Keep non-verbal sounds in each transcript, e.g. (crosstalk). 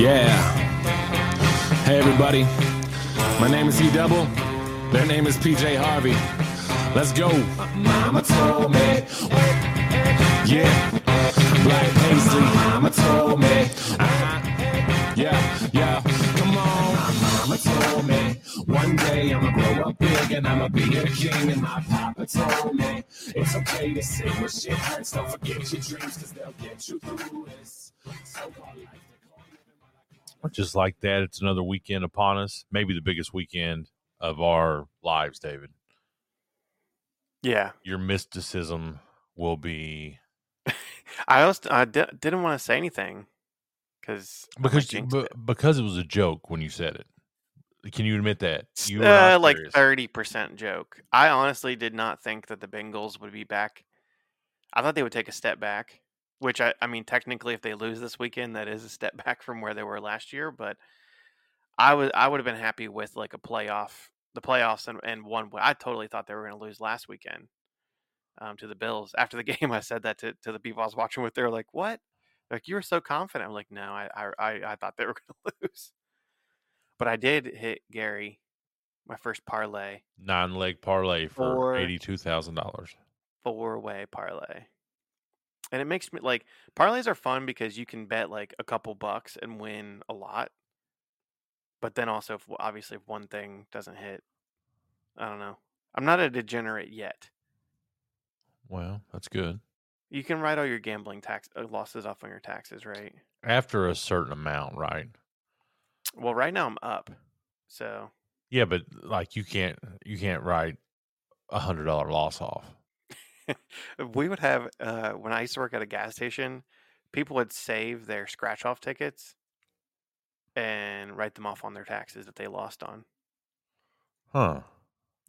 Yeah. Hey, everybody. My name is E Double. Their name is PJ Harvey. Let's go. Mama told me. Yeah. Black paisley. Mama told me. Yeah, yeah. Come on. Mama told me. One day I'ma grow up big and I'ma be a king. And my papa told me. It's okay to say what shit hurts. Don't forget your dreams, cause they'll get you through this. So-called Just like that, it's another weekend upon us. Maybe the biggest weekend of our lives, David. Yeah, Your mysticism will be (laughs) I also I didn't want to say anything because because be- because it was a joke when you said it. Can you admit that? You were uh, like thirty percent joke. I honestly did not think that the Bengals would be back. I thought they would take a step back, which I I mean technically if they lose this weekend, that is a step (laughs) back from where they were last year. But I would I would have been happy with like a playoff, the playoffs and, and one. I totally thought they were going to lose last weekend um, to the Bills. After the (laughs) game, I said that to, to the people I was watching with. They were like, "What? Like you were so confident?" I'm like, "No, I I I, I thought they were (laughs) going to lose." But I did hit Gary, my first parlay, nine leg parlay for eighty two thousand dollars, four way parlay. And it makes me like parlays are fun because you can bet like a couple bucks and win a lot. But then also, if, obviously, if one thing doesn't hit, I don't know. I'm not a degenerate yet. Well, that's good. You can write all your gambling tax uh, losses off on your taxes, right? After a certain amount, right? Well, right now I'm up, so Yeah, but like you can't you can't write a hundred dollar loss off. (laughs) we would have uh, when I used to work at a gas station, people would save their scratch off tickets and write them off on their taxes that they lost on. Huh.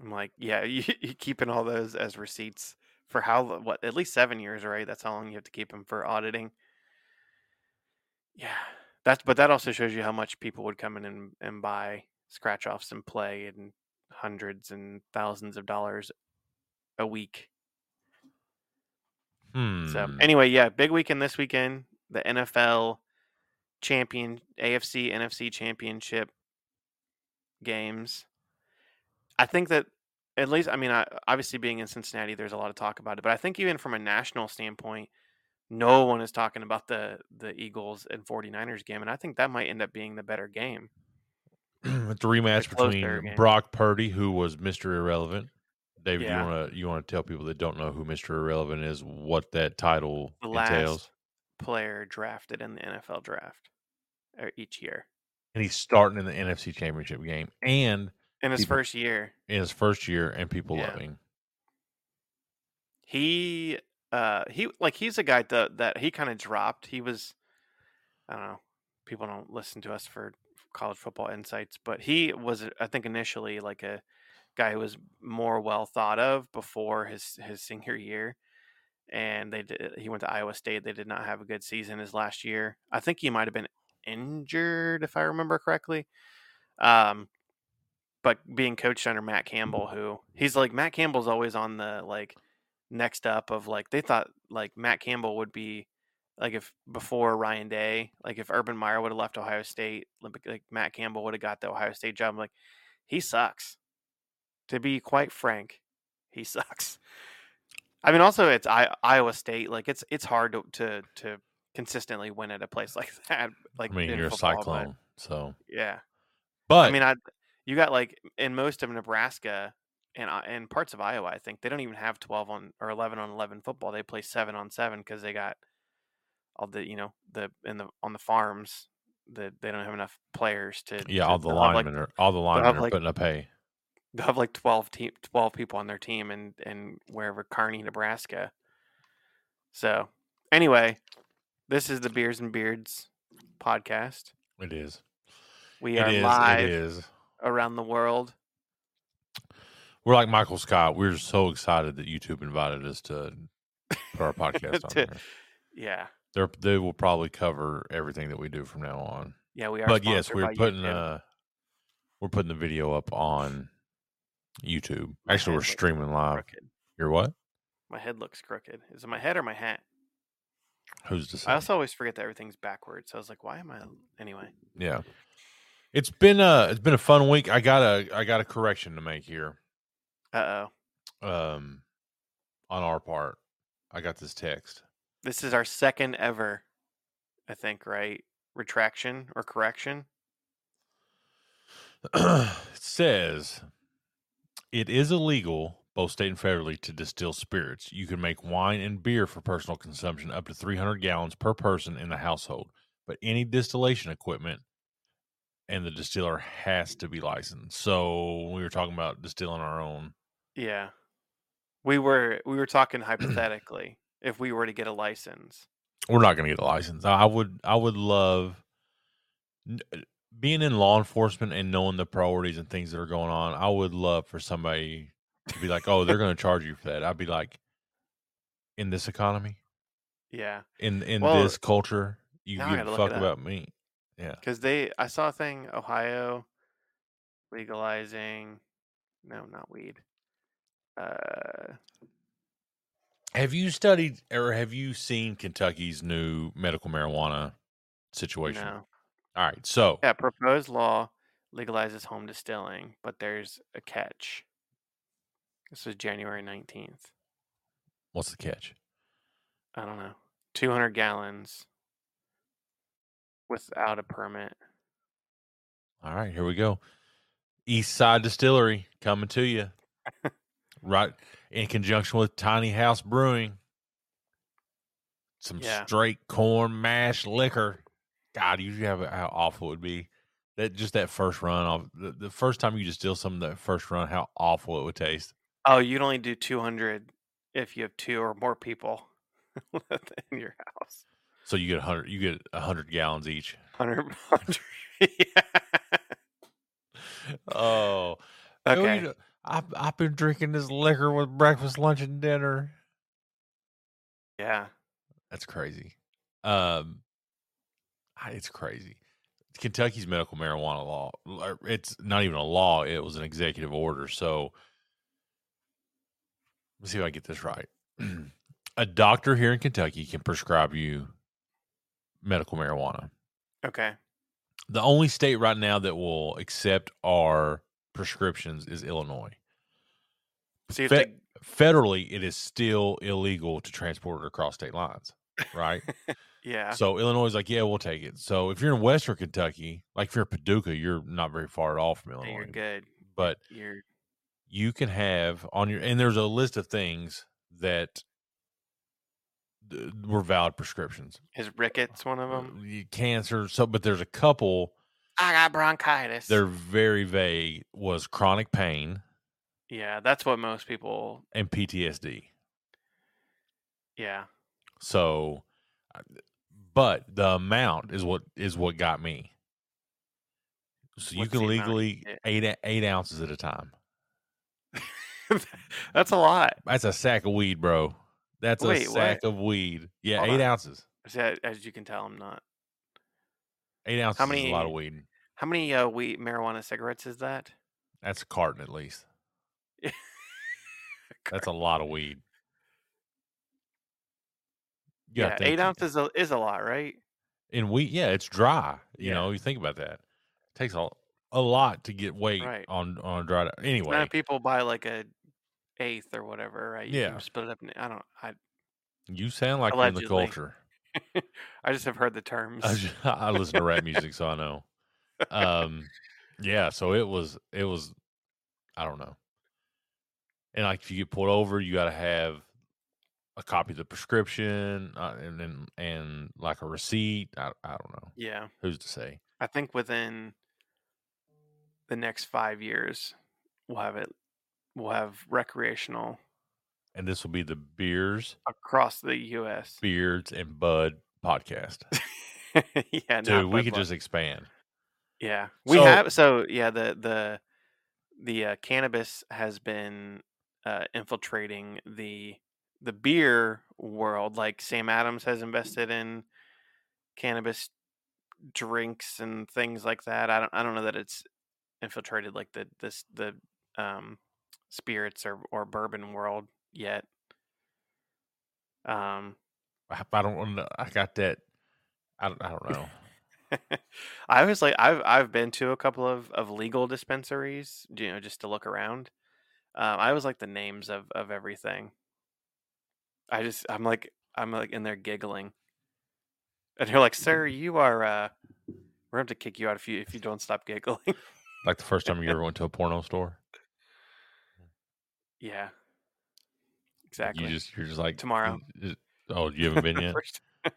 I'm like, yeah, (laughs) you, you keeping all those as receipts for how what at least seven years, right? That's how long you have to keep them for auditing. Yeah, that's but that also shows you how much people would come in and, and buy scratch offs and play and hundreds and thousands of dollars a week. Hmm. So anyway, yeah, big weekend this weekend. The NFL champion, AFC, NFC championship games. I think that at least, I mean, I, obviously being in Cincinnati, there's a lot of talk about it, but I think even from a national standpoint, no one is talking about the the Eagles and 49ers game, and I think that might end up being the better game. (clears throat) it's a rematch between. Brock Purdy, who was Mr. Irrelevant. David, Yeah. you want to you want to tell people that don't know who Mr. Irrelevant is what that title The entails? last player drafted in the NFL draft or each year And he's starting in the NFC Championship game and in his People- first year. in his first year, and people Yeah. him. he uh he like he's a guy that that he kind of dropped he was i don't know people don't listen to us for college football insights but he was i think initially like a guy who was more well thought of before his his senior year and they did he went to iowa state they did not have a good season his last year i think he might have been injured if i remember correctly um but being coached under matt campbell who he's like matt campbell's always on the like next up of like they thought like Matt Campbell would be like if before Ryan Day, like if Urban Meyer would have left Ohio State, like Matt Campbell would have got the Ohio State job. I'm like, he sucks. To be quite frank, he (laughs) sucks. I mean, also it's I, Iowa State. Like it's it's hard to, to to consistently win at a place (laughs) like that. Like I mean, you're a football, but cyclone, so yeah, but I mean, I you got like in most of Nebraska and uh, and parts of Iowa, I think they don't even have twelve on or eleven on eleven football. They play seven on seven because they got all the you know the in the on the farms that they don't have enough players to. yeah, to- all the linemen like, are all the linemen are like- putting up hay. (laughs) they'll have like 12, team, 12 people on their team and and wherever Kearney, Nebraska. So anyway, this is the Beers and Beards podcast. It is. We It are is. live It is. around the world. We're like Michael Scott. We're so excited that YouTube invited us to put our (laughs) podcast on To- there. Yeah, They're, they will probably cover everything that we do from now on. yeah, we are. But yes, we're putting YouTube. uh we're putting the video up on YouTube. My Actually, we're streaming live. crooked. You're what? My head looks crooked. Is it my head or my hat? Who's to say? I also always forget that everything's backwards. So I was like, why am I anyway? yeah. It's been a it's been a fun week. I got a I got a correction to make here. Uh oh. Um on our part. I got this text. This is our second ever, I think, right? Retraction or correction. (clears throat) it says it is illegal, both state and federally, to distill spirits. You can make wine and beer for personal consumption up to 300 gallons per person in the household, but any distillation equipment and the distiller has to be licensed. So we were talking about distilling our own. Yeah. We were we were talking (clears throat) hypothetically if we were to get a license. We're not going to get a license. I would I would love being in law enforcement and knowing the priorities and things that are going on. I would love for somebody to be like, "Oh, they're going (laughs) to charge you for that." I'd be like, "In this economy, Yeah. in in Well, this culture, you give a fuck about me." Yeah. Because they, I saw a thing, Ohio legalizing, no, not weed. Uh, Have you studied or have you seen Kentucky's new medical marijuana situation? no. All right. So, Yeah, proposed law legalizes home distilling, but there's a catch. This was January 19th. what's the catch? I don't know. 200 gallons without a permit. All right, here we go. East Side Distillery coming to you. (laughs) right in conjunction with Tiny House Brewing. Some Yeah. straight corn mash liquor. God, you have how awful it would be. That just that first run off the, the first time you distill some of that first run, how awful it would taste. Oh, you'd only do 200 if you have two or more people (laughs) in your house. So you get a hundred you get a hundred gallons each. 100. 100 (laughs) (laughs) yeah. Oh "Oh, you Okay. know, I've I've been drinking this liquor with breakfast, lunch, and dinner. Yeah. That's crazy. Um, it's crazy. Kentucky's medical marijuana law. It's not even a law. It was an executive order. So let's see if I get this right. (clears throat) a doctor here in Kentucky can prescribe you medical marijuana. Okay. The only state right now that will accept our prescriptions is Illinois. See, Fe- to, Federally, it is still illegal to transport it across state lines, right? (laughs) yeah. So Illinois is like, yeah, we'll take it. So if you're in Western Kentucky, like if you're Paducah, you're not very far at all from Illinois. you're good. But You're you can have on your and there's a list of things that were valid prescriptions. is rickets one of them? Uh, Cancer, so but there's a couple. I got bronchitis. They're very vague. Was chronic pain yeah, that's what most people. and PTSD. Yeah. So, but the amount is what is what got me. So you can the amount you legally eight eight ounces at a time. (laughs) that's a lot. That's a sack of weed, bro. That's Wait, a what? sack of weed. Yeah, Hold eight on. ounces. So, As you can tell, I'm not. Eight ounces is a lot of many- weed. How many uh, weed marijuana cigarettes is that? That's a carton at least. (laughs) That's a lot of weed. Yeah, eight ounces a- is a lot, right? in wheat. Yeah, it's dry. You Yeah. know, you think about that. It takes a, a lot to get weight Right. on on a dry. Anyway, people buy like a eighth or whatever, right? You Yeah. split it up. I don't. I you sound like you're in the culture. (laughs) I just have heard the terms. I, ju- (laughs) I listen to rap music, so I know. Um, yeah. So it was. It was. I don't know. And like, if you get pulled over, you got to have a copy of the prescription, uh, and then and like a receipt. I, I don't know. yeah, Who's to say? I think within the next five years, we'll have it. We'll have recreational And this will be the beers, across the U.S. beards, and bud podcast. (laughs) yeah, Dude, we could just expand. Yeah, we So- have. So yeah, the the the uh, cannabis has been uh, infiltrating the the beer world. Like Sam Adams has invested in cannabis drinks and things like that. I don't I don't know that it's infiltrated like the this the um spirits or or bourbon world yet. Um, I, don't know. I got that. I don't, I don't know. (laughs) I was like, I've I've been to a couple of, of legal dispensaries, you know, just to look around. Um, I was like the names of of everything. I just I'm like I'm like in there giggling, and they're like, "Sir, you are uh, we're gonna have to kick you out if you if you don't stop giggling." like the first time you (laughs) ever went to a porno store. yeah, exactly. You just you're just like Tomorrow. Oh, you haven't been (laughs) yet.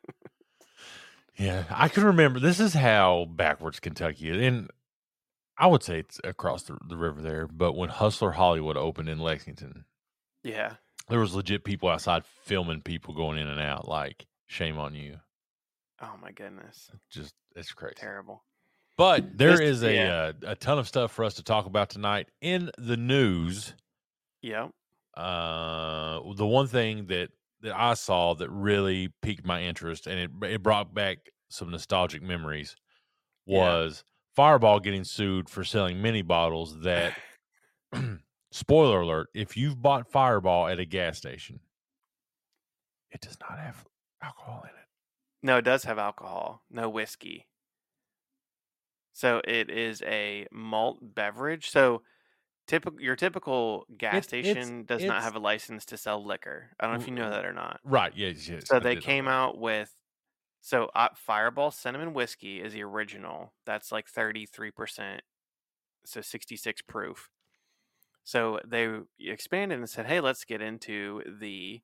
Yeah, I can remember. This is how backwards Kentucky is, and I would say it's across the, the river there. But when Hustler Hollywood opened in Lexington, yeah, there was legit people outside filming people going in and out. Like, shame on you. oh my goodness, Just it's crazy. terrible. But there This- is a yeah. uh, a ton of stuff for us to talk about tonight in the news. Yep. Uh, the one thing that that I saw that really piqued my interest and it it brought back some nostalgic memories Yeah. was Fireball getting sued for selling mini bottles that (laughs) (clears throat) spoiler alert, if you've bought Fireball at a gas station, it does not have alcohol in it. No, it does have alcohol, no whiskey. So it is a malt beverage. So typical your typical gas It's- it's- station does not have a license to sell liquor. I don't know if you know that or not. Right, yes, yes. So I they came out with so uh, Fireball cinnamon whiskey is the original. That's like 33%. So 66 proof. So they expanded and said, "Hey, let's get into the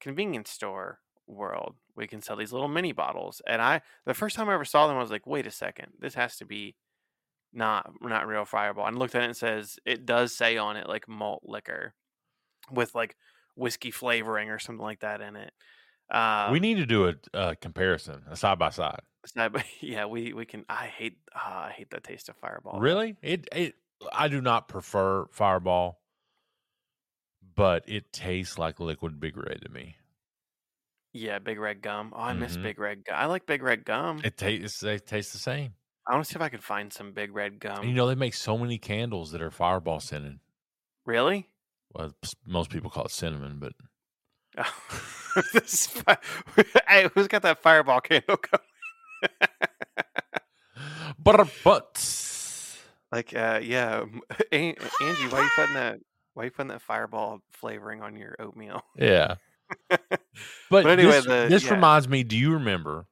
convenience store world. We can sell these little mini bottles." And I the first time I ever saw them I was like, "Wait a second. This has to be not not real Fireball." And looked at it and says it does say on it like malt liquor with like whiskey flavoring or something like that in it. Um, we need to do a, a comparison, a side by side. (laughs) yeah, we we can. I hate ah, I hate the taste of Fireball. Really? It it I do not prefer Fireball, but it tastes like liquid Big Red to me. Yeah, Big Red Gum. Oh, I miss Mhm. Big Red Gum. I like Big Red Gum. It tastes it tastes the same. I want to see if I can find some Big Red Gum. And you know they make so many candles that are Fireball scented. really? Well, most people call it cinnamon, but (laughs) this fi- (laughs) hey, who's got that Fireball candle (laughs) going? but but like, uh, yeah, (laughs) Angie, why you putting (laughs) that? Why you putting that Fireball flavoring on your oatmeal? yeah. (laughs) But, But anyway, this, the- this yeah. reminds me. Do you remember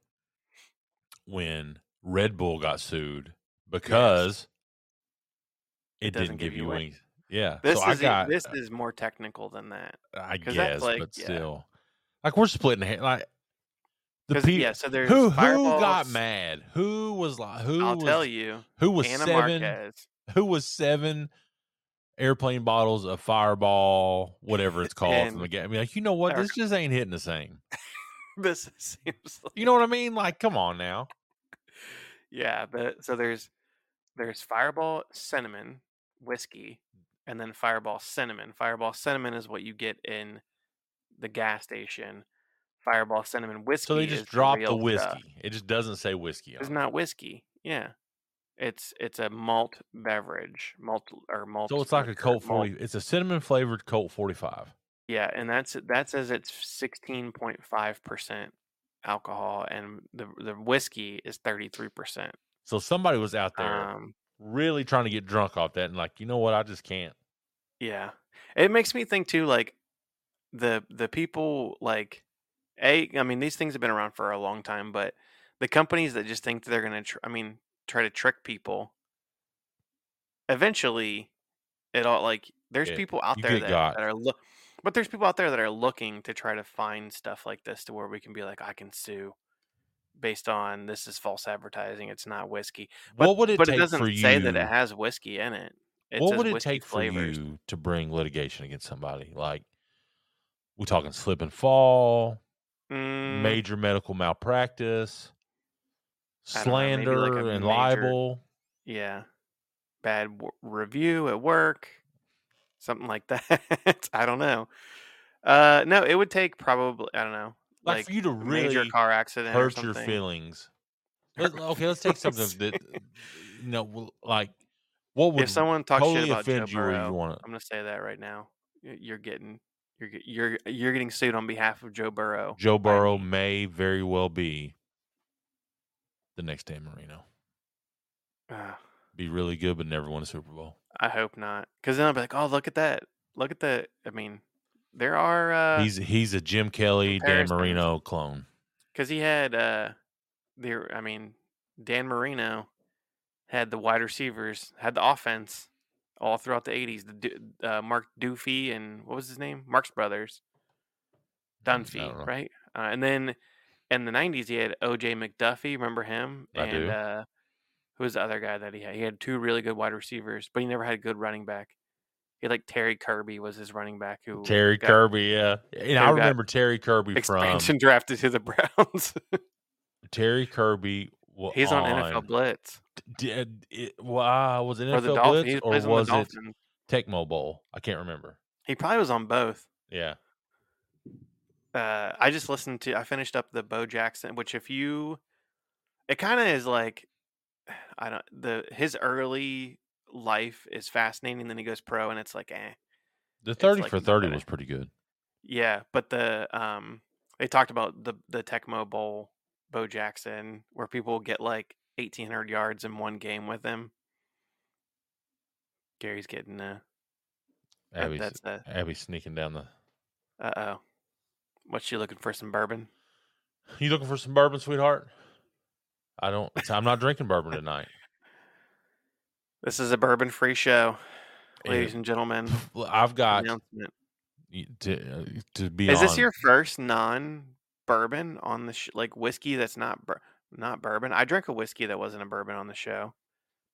when Red Bull got sued because it, doesn't didn't give you wings. wings? Yeah, This so is got. this is more technical than that. I guess, like- but yeah. still, like we're splitting hair. Like the people yeah, so there's who who got mad? Who was like who I'll was tell you, who was Anna seven? Marquez. Who was seven airplane bottles of Fireball, whatever it's (laughs) called from the game? I mean, like you know what? Or- This just ain't hitting the same. (laughs) This seems like (laughs) You know what I mean? Like, come on now. Yeah, but so there's there's Fireball cinnamon whiskey, and then Fireball cinnamon. Fireball cinnamon is what you get in the gas station. Fireball cinnamon whiskey. So they just drop the real whiskey. stuff. It just doesn't say whiskey It's it. not whiskey. Yeah, it's it's a malt beverage, malt or malt. So it's like a Colt malt- forty. It's a cinnamon flavored Colt forty five. Yeah, and that's that says it's sixteen point five percent alcohol, and the the whiskey is thirty three percent. So somebody was out there Um, really trying to get drunk off that, and like, you know what? I just can't. Yeah. It makes me think too like the the people like a I mean these things have been around for a long time but the companies that just think they're going to tr- I mean try to trick people eventually it all like there's Yeah, people out there that, that are look but there's people out there that are looking to try to find stuff like this to where we can be like I can sue based on this is false advertising it's not whiskey but, what would it but take it doesn't for you? say that it has whiskey in it it what would it take flavors. for you to bring litigation against somebody? Like, we're talking slip and fall, major medical malpractice, don't know, like slander, and major- libel. Yeah. Bad w- review at work. Something like (laughs) that. I don't know. Uh no, it would take probably I don't know. Like, Like, for you to a major car accident hurt your feelings. (laughs) Let- okay, let's take something that you know, like what would If someone talks totally shit about Joe offend you, Burrow, you want I'm gonna say that right now. You're getting You're you're you're getting sued on behalf of Joe Burrow. Joe Burrow may very well be the next Dan Marino. Ugh, Be really good, but never win a Super Bowl. I hope not, because then I'll be like, oh, look at that, look at that. I mean, there are uh, he's he's a Jim Kelly, Dan. Marino clone. because he had uh, there. I mean, Dan Marino had the wide receivers, had the offense all throughout the '80s. The uh, Mark Doofy and what was his name? Marx Brothers. don't Dunphy, right? Uh, and then in the '90s, he had O.J. McDuffie. Remember him? I and do. uh, who was the other guy that he had? He had two really good wide receivers, but he never had a good running back. He had like Terry Kirby was his running back. Who Terry got Kirby, yeah. And I remember Terry Kirby expansion (laughs) drafted to the Browns. Terry Kirby. He's on NFL Blitz Did it, wow, was it or the NFL Dolphins. Blitz or was it. Tecmo Bowl? I can't remember. He probably was on both. Yeah, Uh, I just listened to. I finished up the Bo Jackson, which if you, it kind of is like, (sighs) I don't the his early life is fascinating. Then he goes pro, and it's like, eh, the thirty like for thirty was pretty good. yeah. But the um, they talked about the the Tecmo Bowl, Bo Jackson, where people get like eighteen hundred yards in one game with him. Gary's getting uh, Abby's that's uh, Abby sneaking down the. uh oh. What's she looking for? Some bourbon? You looking for some bourbon, sweetheart? I don't. I'm not drinking bourbon (laughs) tonight. This is a bourbon free show, ladies and gentlemen. (laughs) I've got to uh, to be Is this your first non bourbon on the sh- like whiskey that's not bur- not bourbon? I drank a whiskey that wasn't a bourbon on the show,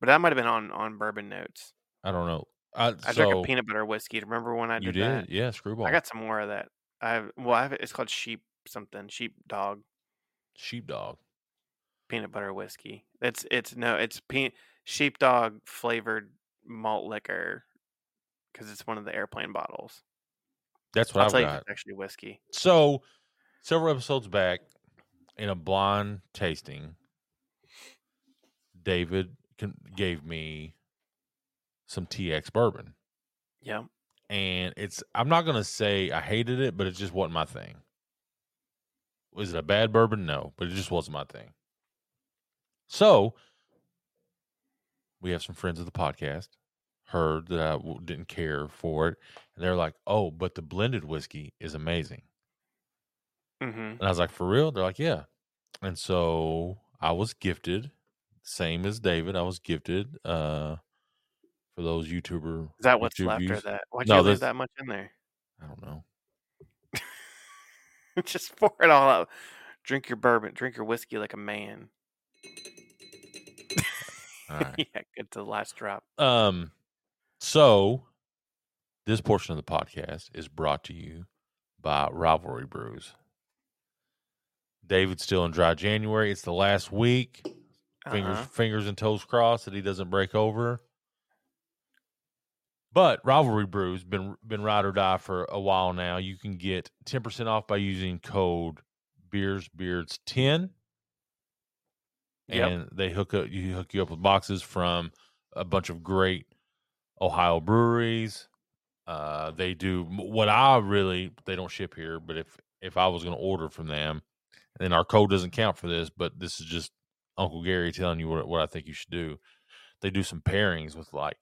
but that might have been on on bourbon notes. I don't know. I, I so drank a peanut butter whiskey. Remember when I you did, did, that? yeah. Screwball. I got some more of that. I have well, I have, it's called sheep something sheep dog sheep dog, peanut butter whiskey. It's it's no, it's pe- sheepdog flavored malt liquor because it's one of the airplane bottles. That's what I'll I've tell you, got. it's actually whiskey. So, several episodes back, in a blind tasting, David gave me some TX bourbon, Yeah, and it's. I'm not gonna say I hated it, but it just wasn't my thing. Was it a bad bourbon? No, but it just wasn't my thing. So, we have some friends of the podcast heard that I w- didn't care for it, and they're like, "Oh, but the blended whiskey is amazing." Mm-hmm. And I was like, for real? They're like, yeah. And so I was gifted, same as David. I was gifted uh for those YouTuber. Is that what's YouTube left or that? Why'd No, you leave that much in there? I don't know. (laughs) Just pour it all out. Drink your bourbon. Drink your whiskey like a man. All right. (laughs) yeah, get to the last drop. Um, so this portion of the podcast is brought to you by Rivalry Brews. David's still in dry January. It's the last week. Fingers, Uh-huh. fingers and toes crossed that he doesn't break over. But Rivalry Brews been been ride or die for a while now. You can get ten percent off by using code Beers Beards ten, Yep. and they hook up you hook you up with boxes from a bunch of great Ohio breweries. Uh, they do what I really they don't ship here, but if if I was going to order from them, and our code doesn't count for this, but this is just Uncle Gary telling you what what I think you should do. They do some pairings with like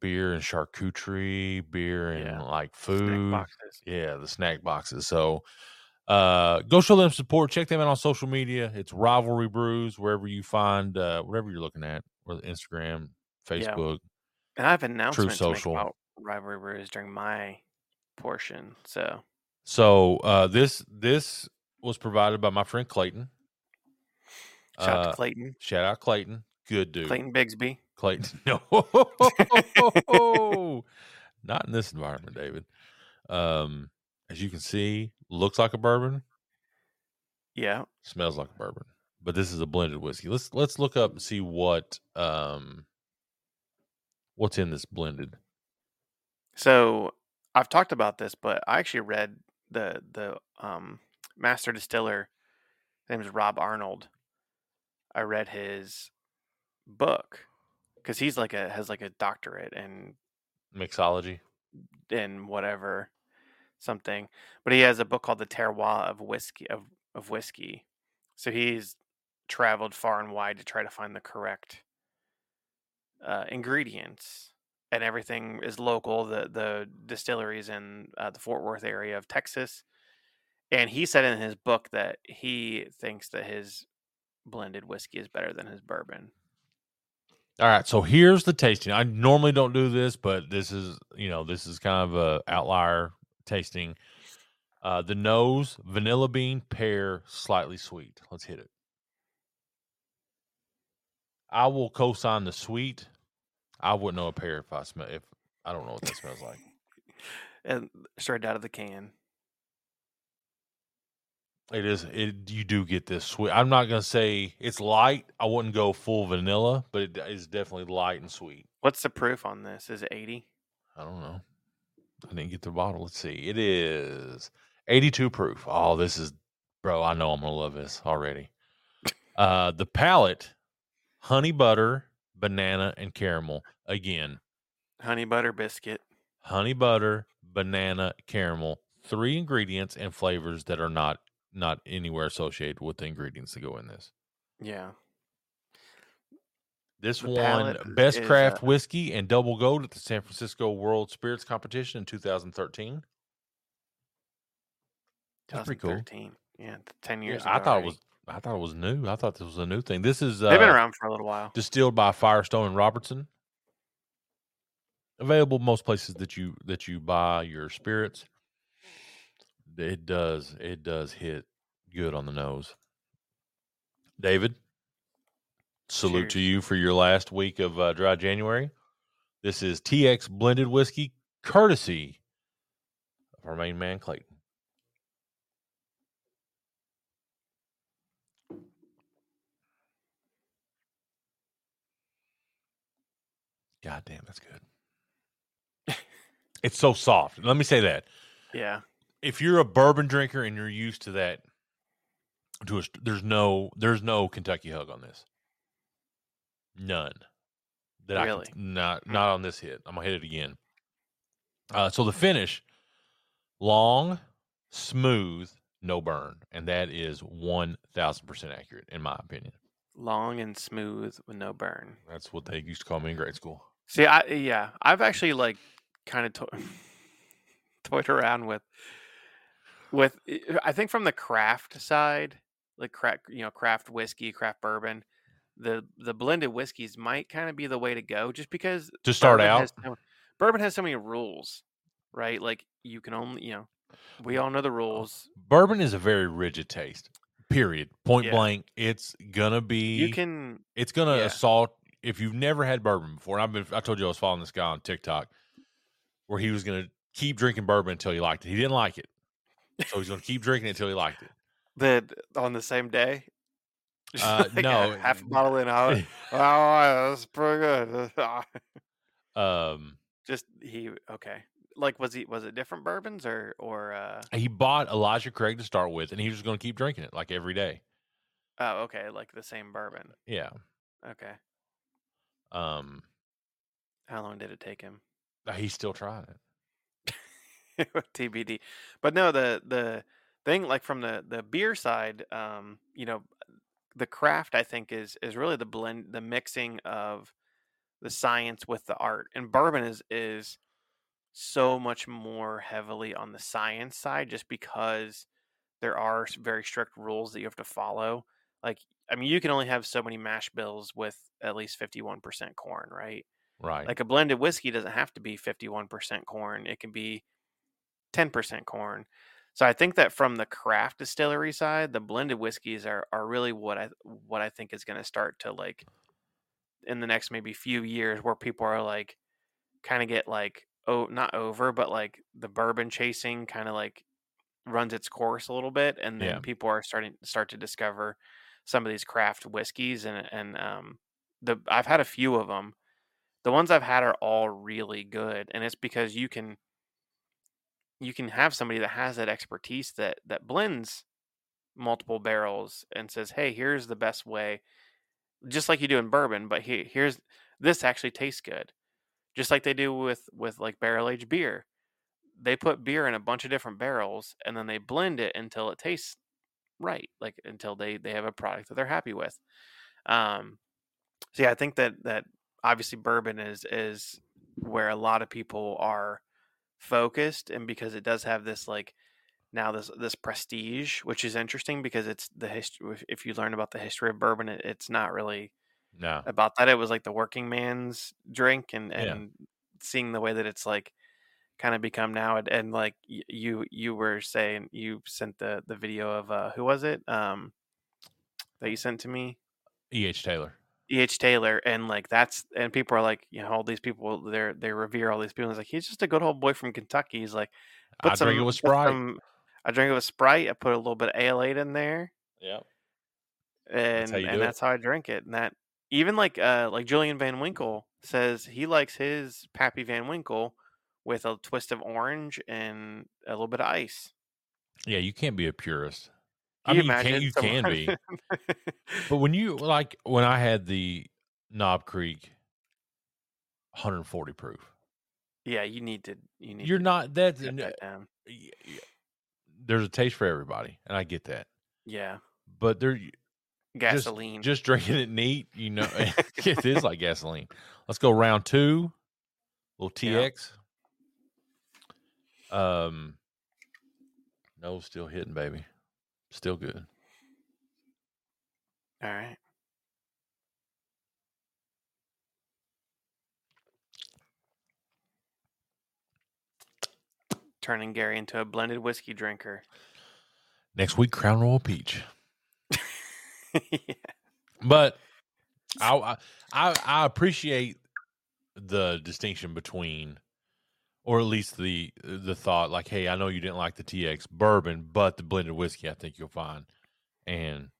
beer and charcuterie, beer and Yeah. like Snack food. boxes. Yeah, the snack boxes. So uh go show them support. Check them out on social media. It's Rivalry Brews, wherever you find uh whatever you're looking at, whether Instagram, Facebook. And I have an announcement to Social. about rivalry brews during my portion. So So uh this this was provided by my friend Clayton. shout out Uh, to Clayton. Shout out Clayton. Good dude. Clayton Bigsby. Clayton. (laughs) (laughs) No. Not in this environment, David. Um, as you can see, looks like a bourbon, Yeah. smells like a bourbon. But this is a blended whiskey. Let's let's look up and see what um what's in this blended. So I've talked about this, but I actually read the the um, master distiller. His name is Rob Arnold. I read his book because he's like a has like a doctorate in Mixology. and whatever. something. But he has a book called The Terroir of Whiskey of, of Whiskey. So he's traveled far and wide to try to find the correct uh, ingredients. And everything is local. The the distilleries in uh, the Fort Worth area of Texas, and he said in his book that he thinks that his blended whiskey is better than his bourbon. All right, so here's the tasting. I normally don't do this, but this is you know this is kind of a outlier tasting. Uh, the nose, vanilla bean, pear, slightly sweet. Let's hit it. I will co-sign the sweet. I wouldn't know a pear if I smell if I don't know what that smells like. (laughs) and straight out of the can. It is. It you do get this sweet. I'm not gonna say it's light. I wouldn't go full vanilla, but it is definitely light and sweet. What's the proof on this? Is it 80? I don't know. I didn't get the bottle. Let's see. It is 82 proof. Oh, this is, bro. I know I'm gonna love this already. Uh, the palate, honey butter, banana, and caramel. Again, Honey butter biscuit. honey butter, banana, caramel. Three ingredients and flavors that are not not anywhere associated with the ingredients that go in this. Yeah. This The won Best Craft uh, Whiskey and Double Gold at the San Francisco World Spirits Competition in 2013. That's pretty cool. Yeah, t- 10 Yeah, years I thought it was I thought it was new. I thought this was a new thing. This is uh, They've been around for a little while. distilled by Firestone and Robertson. Available most places that you that you buy your spirits. It does it does hit good on the nose. David, salute to you for your last week of uh, dry January. This is TX blended whiskey, courtesy of our main man Clayton. God damn, that's good. (laughs) it's so soft. Let me say that. Yeah. If you're a bourbon drinker and you're used to that, to a, there's no there's no Kentucky hug on this. None. That I can, not Hmm. not on this hit. I'm gonna hit it again. Uh, so the finish, long, smooth, no burn, and that is one thousand percent accurate in my opinion. Long and smooth with no burn. That's what they used to call me in grade school. See, I yeah, I've actually like kind of to- (laughs) toyed around with with eh, uh, I think from the craft side, like craft, you know, craft whiskey, craft bourbon, the the blended whiskeys might kind of be the way to go, just because To start out, has bourbon has so many rules, right? Like you can only, you know, we all know the uh, rules. bourbon is a very rigid taste. Period. Point Yeah. blank. It's gonna be. You can, It's gonna yeah. assault if you've never had bourbon before. and I've been. I told you I was following this guy on TikTok, where he was gonna keep drinking bourbon until he liked it. He didn't like it, so he's gonna keep drinking it until he liked it. the on the same day. Uh, (laughs) like no, a half a bottle in. Oh, oh, that's pretty good. (laughs) (laughs) um, just he okay like was he was it different bourbons or or uh he bought Elijah Craig to start with, and he was gonna keep drinking it like every day. oh okay like the same bourbon Yeah. okay Um, how long did it take him he's still trying it. (laughs) tbd but no the the thing like from the the beer side um you know the craft i think is is really the blend the mixing of the science with the art and bourbon is is so much more heavily on the science side just because there are very strict rules that you have to follow. Like i mean you can only have so many mash bills with at least 51% corn right? Right. like a blended whiskey doesn't have to be 51% corn. It can be 10% corn so i think that from the craft distillery side the blended whiskeys are, are really what i what i think is going to start to like in the next maybe few years where people are like kind of get like oh not over but like the bourbon chasing kind of like runs its course a little bit and then Yeah. people are starting to start to discover some of these craft whiskeys and and um the I've had a few of them the ones I've had are all really good and it's because you can you can have somebody that has that expertise that that blends multiple barrels and says hey here's the best way just like you do in bourbon but he, here's this actually tastes good just like they do with with like barrel aged beer they put beer in a bunch of different barrels and then they blend it until it tastes right, like until they they have a product that they're happy with. Um, so yeah, I think that that obviously bourbon is is where a lot of people are focused, and because it does have this like now this this prestige, which is interesting because it's the history. If you learn about the history of bourbon, it, it's not really No. about that. It was like the working man's drink, and Yeah. and seeing the way that it's like kind of become now, and, and like you you were saying, you sent the the video of uh who was it um that you sent to me. E.H. Taylor. E.H. Taylor, and like that's and people are like, you know, all these people they're they revere all these people. It's like he's just a good old boy from Kentucky. He's like, I drink it with Sprite. some- I drink it with Sprite. I put a little bit of ale in there, Yep. and you and do it. that's how I drink it. And that even like uh like Julian Van Winkle says he likes his Pappy Van Winkle with a twist of orange and a little bit of ice. Yeah, you can't be a purist. I Can mean, you can, you can be, but when you like when I had the Knob Creek 140 proof, yeah, you need to. You need. you're to not that y- y- there's a taste for everybody, and I get that. Yeah, But there, just, gasoline. just drinking it neat, you know, (laughs) (laughs) it is like gasoline. Let's go round two, little Yeah. TX. Um, no, still hitting, baby, still good. all right. Turning Gary into a blended whiskey drinker. Next week, Crown Royal Peach. (laughs) yeah. But I, I I I appreciate the distinction between, or at least the the thought, like, hey, I know you didn't like the TX bourbon, but the blended whiskey, I think you'll find, and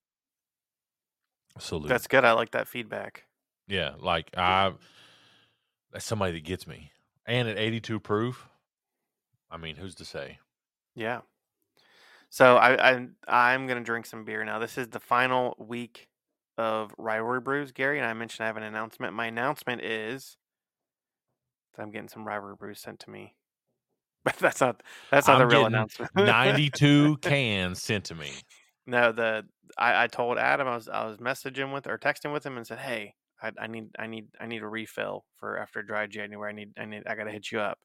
salute. That's good. I like that feedback. yeah, like I that's somebody that gets me, and at eighty two proof, I mean, who's to say? Yeah. So I, I I'm gonna drink some beer now. This is the final week of rivalry brews, Gary, and I mentioned I have an announcement. My announcement is I'm getting some rivalry brews sent to me. (laughs) But that's not that's not I'm the real announcement. Ninety two (laughs) cans sent to me. no, the I, I told Adam I was I was messaging with or texting with him and said, Hey, I, I need I need I need a refill for after dry January. I need I need I gotta hit you up.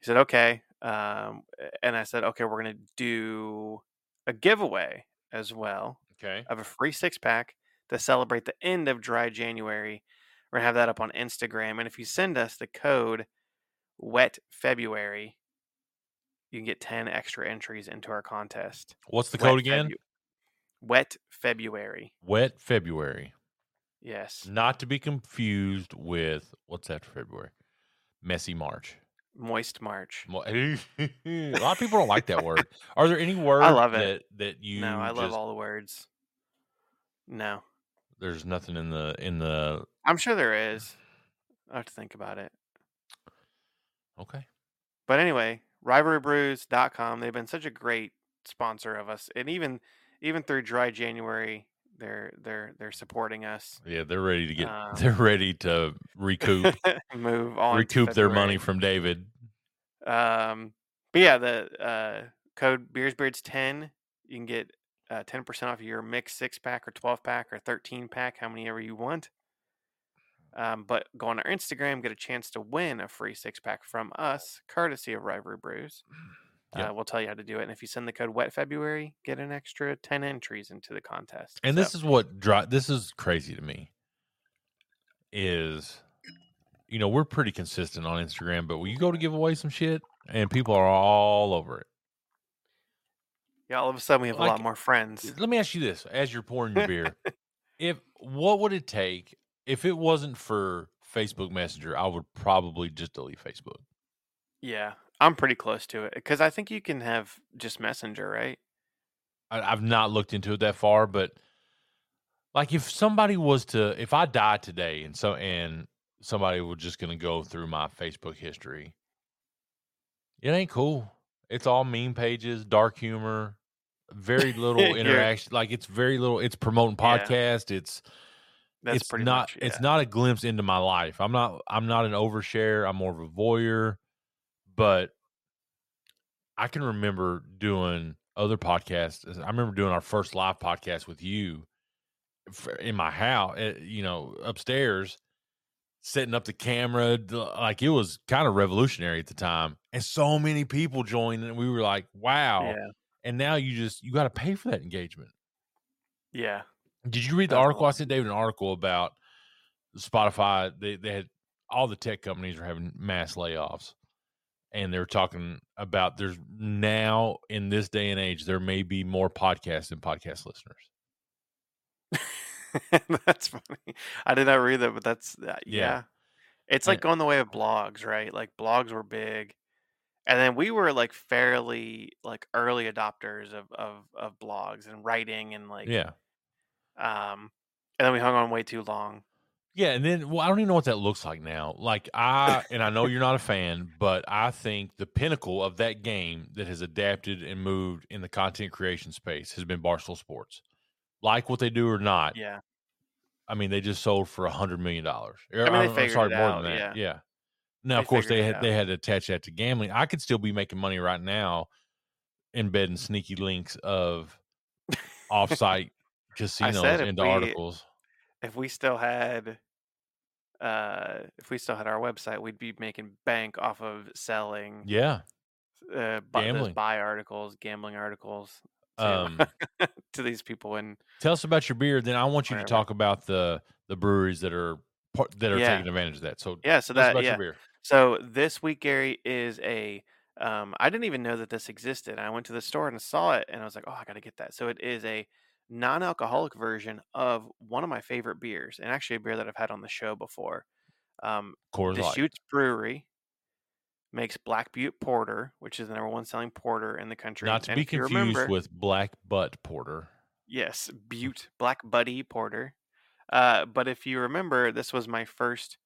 He said, Okay. Um and I said, Okay, we're gonna do a giveaway as well Okay, of a free six pack to celebrate the end of dry January. We're gonna have that up on Instagram. And if you send us the code wet February, you can get 10 extra entries into our contest. what's the Wet code again? Febu- wet February. Wet February. Yes. Not to be confused with what's after February? Messy March. Moist March. Mo- (laughs) a lot of people don't like that word. Are there any (laughs) words I love that it. that you no, I love just- all the words. No. there's nothing in the in the I'm sure there is. I have to think about it. okay. But anyway, rivalrybrews.com. They've been such a great sponsor of us. And even even through dry January, they're they're they're supporting us. Yeah, they're ready to get (laughs) Um, they're ready to recoup (laughs) Move on. recoup their money from David. Um but yeah, the uh code beersbeards ten, you can get uh, 10% off your mixed six pack or 12 pack or 13 pack, how many ever you want. Um, but go on our Instagram, get a chance to win a free six pack from us, courtesy of Rivalry Brews. Yep. Uh, we'll tell you how to do it. And if you send the code Wet February, get an extra 10 entries into the contest. And So, this is what dri this is crazy to me. Is you know, we're pretty consistent on Instagram, but when you go to give away some shit and people are all over it. yeah, all of a sudden we have a lot more friends. Let me ask you this: as you're pouring your beer, (laughs) if what would it take if it wasn't for Facebook Messenger? I would probably just delete Facebook. Yeah, I'm pretty close to it because I think you can have just Messenger, right? I, I've not looked into it that far, but like if somebody was to, if I died today and so and somebody was just going to go through my Facebook history, it ain't cool. It's all meme pages, dark humor, very little (laughs) interaction. Like it's very little. It's promoting Yeah. podcast. It's That's it's pretty not much. it's not a glimpse into my life. I'm not I'm not an overshare. I'm more of a voyeur. But I can remember doing other podcasts. I remember doing our first live podcast with you in my house, eh, you know, upstairs, setting up the camera. Like it was kind of revolutionary at the time. And so many people joined, and we were like, wow. Yeah. And now you just, you got to pay for that engagement. Yeah. Did you read the article? I sent David an article about Spotify. They, they had all the tech companies are having mass layoffs. And they're talking about there's now in this day and age, there may be more podcasts than podcast listeners. (laughs) that's funny. I did not read that, but that's uh, yeah. Yeah. It's like going the way of blogs, right? Like blogs were big, and then we were like fairly like early adopters of of of blogs and writing and like Yeah. Um, and then we hung on way too long. Yeah, and then well, I don't even know what that looks like now. Like I and I know you're not a fan, but I think the pinnacle of that game that has adapted and moved in the content creation space has been Barstool Sports. Like what they do or not, Yeah, I mean they just sold for a hundred million dollars. I mean, I'm sorry, more out, than that. yeah. Yeah. Now, They of course, they had they had to attach that to gambling. I could still be making money right now, embedding sneaky links of (laughs) offsite casinos into we- articles. if we still had. Uh, if we still had our website, we'd be making bank off of selling Yeah. uh, Gambling. buy articles, gambling articles to, Um, (laughs) to these people. And Tell us about your beer. Then I want you to talk about the the breweries that are that are Yeah. taking advantage of that. So yeah, so that yeah. So this week, Gary is a. Um, I didn't even know that this existed. I went to the store and saw it, and I was like, "Oh, I got to get that." So it is a non-alcoholic version of one of my favorite beers, and actually a beer that I've had on the show before. Um, Coors Light. Deschutes Brewery makes Black Butte Porter, which is the number one selling porter in the country. Not to And be confused remember- with Black Butt Porter. Yes, Butte Black Buddy Porter. Uh, but if you remember, this was my first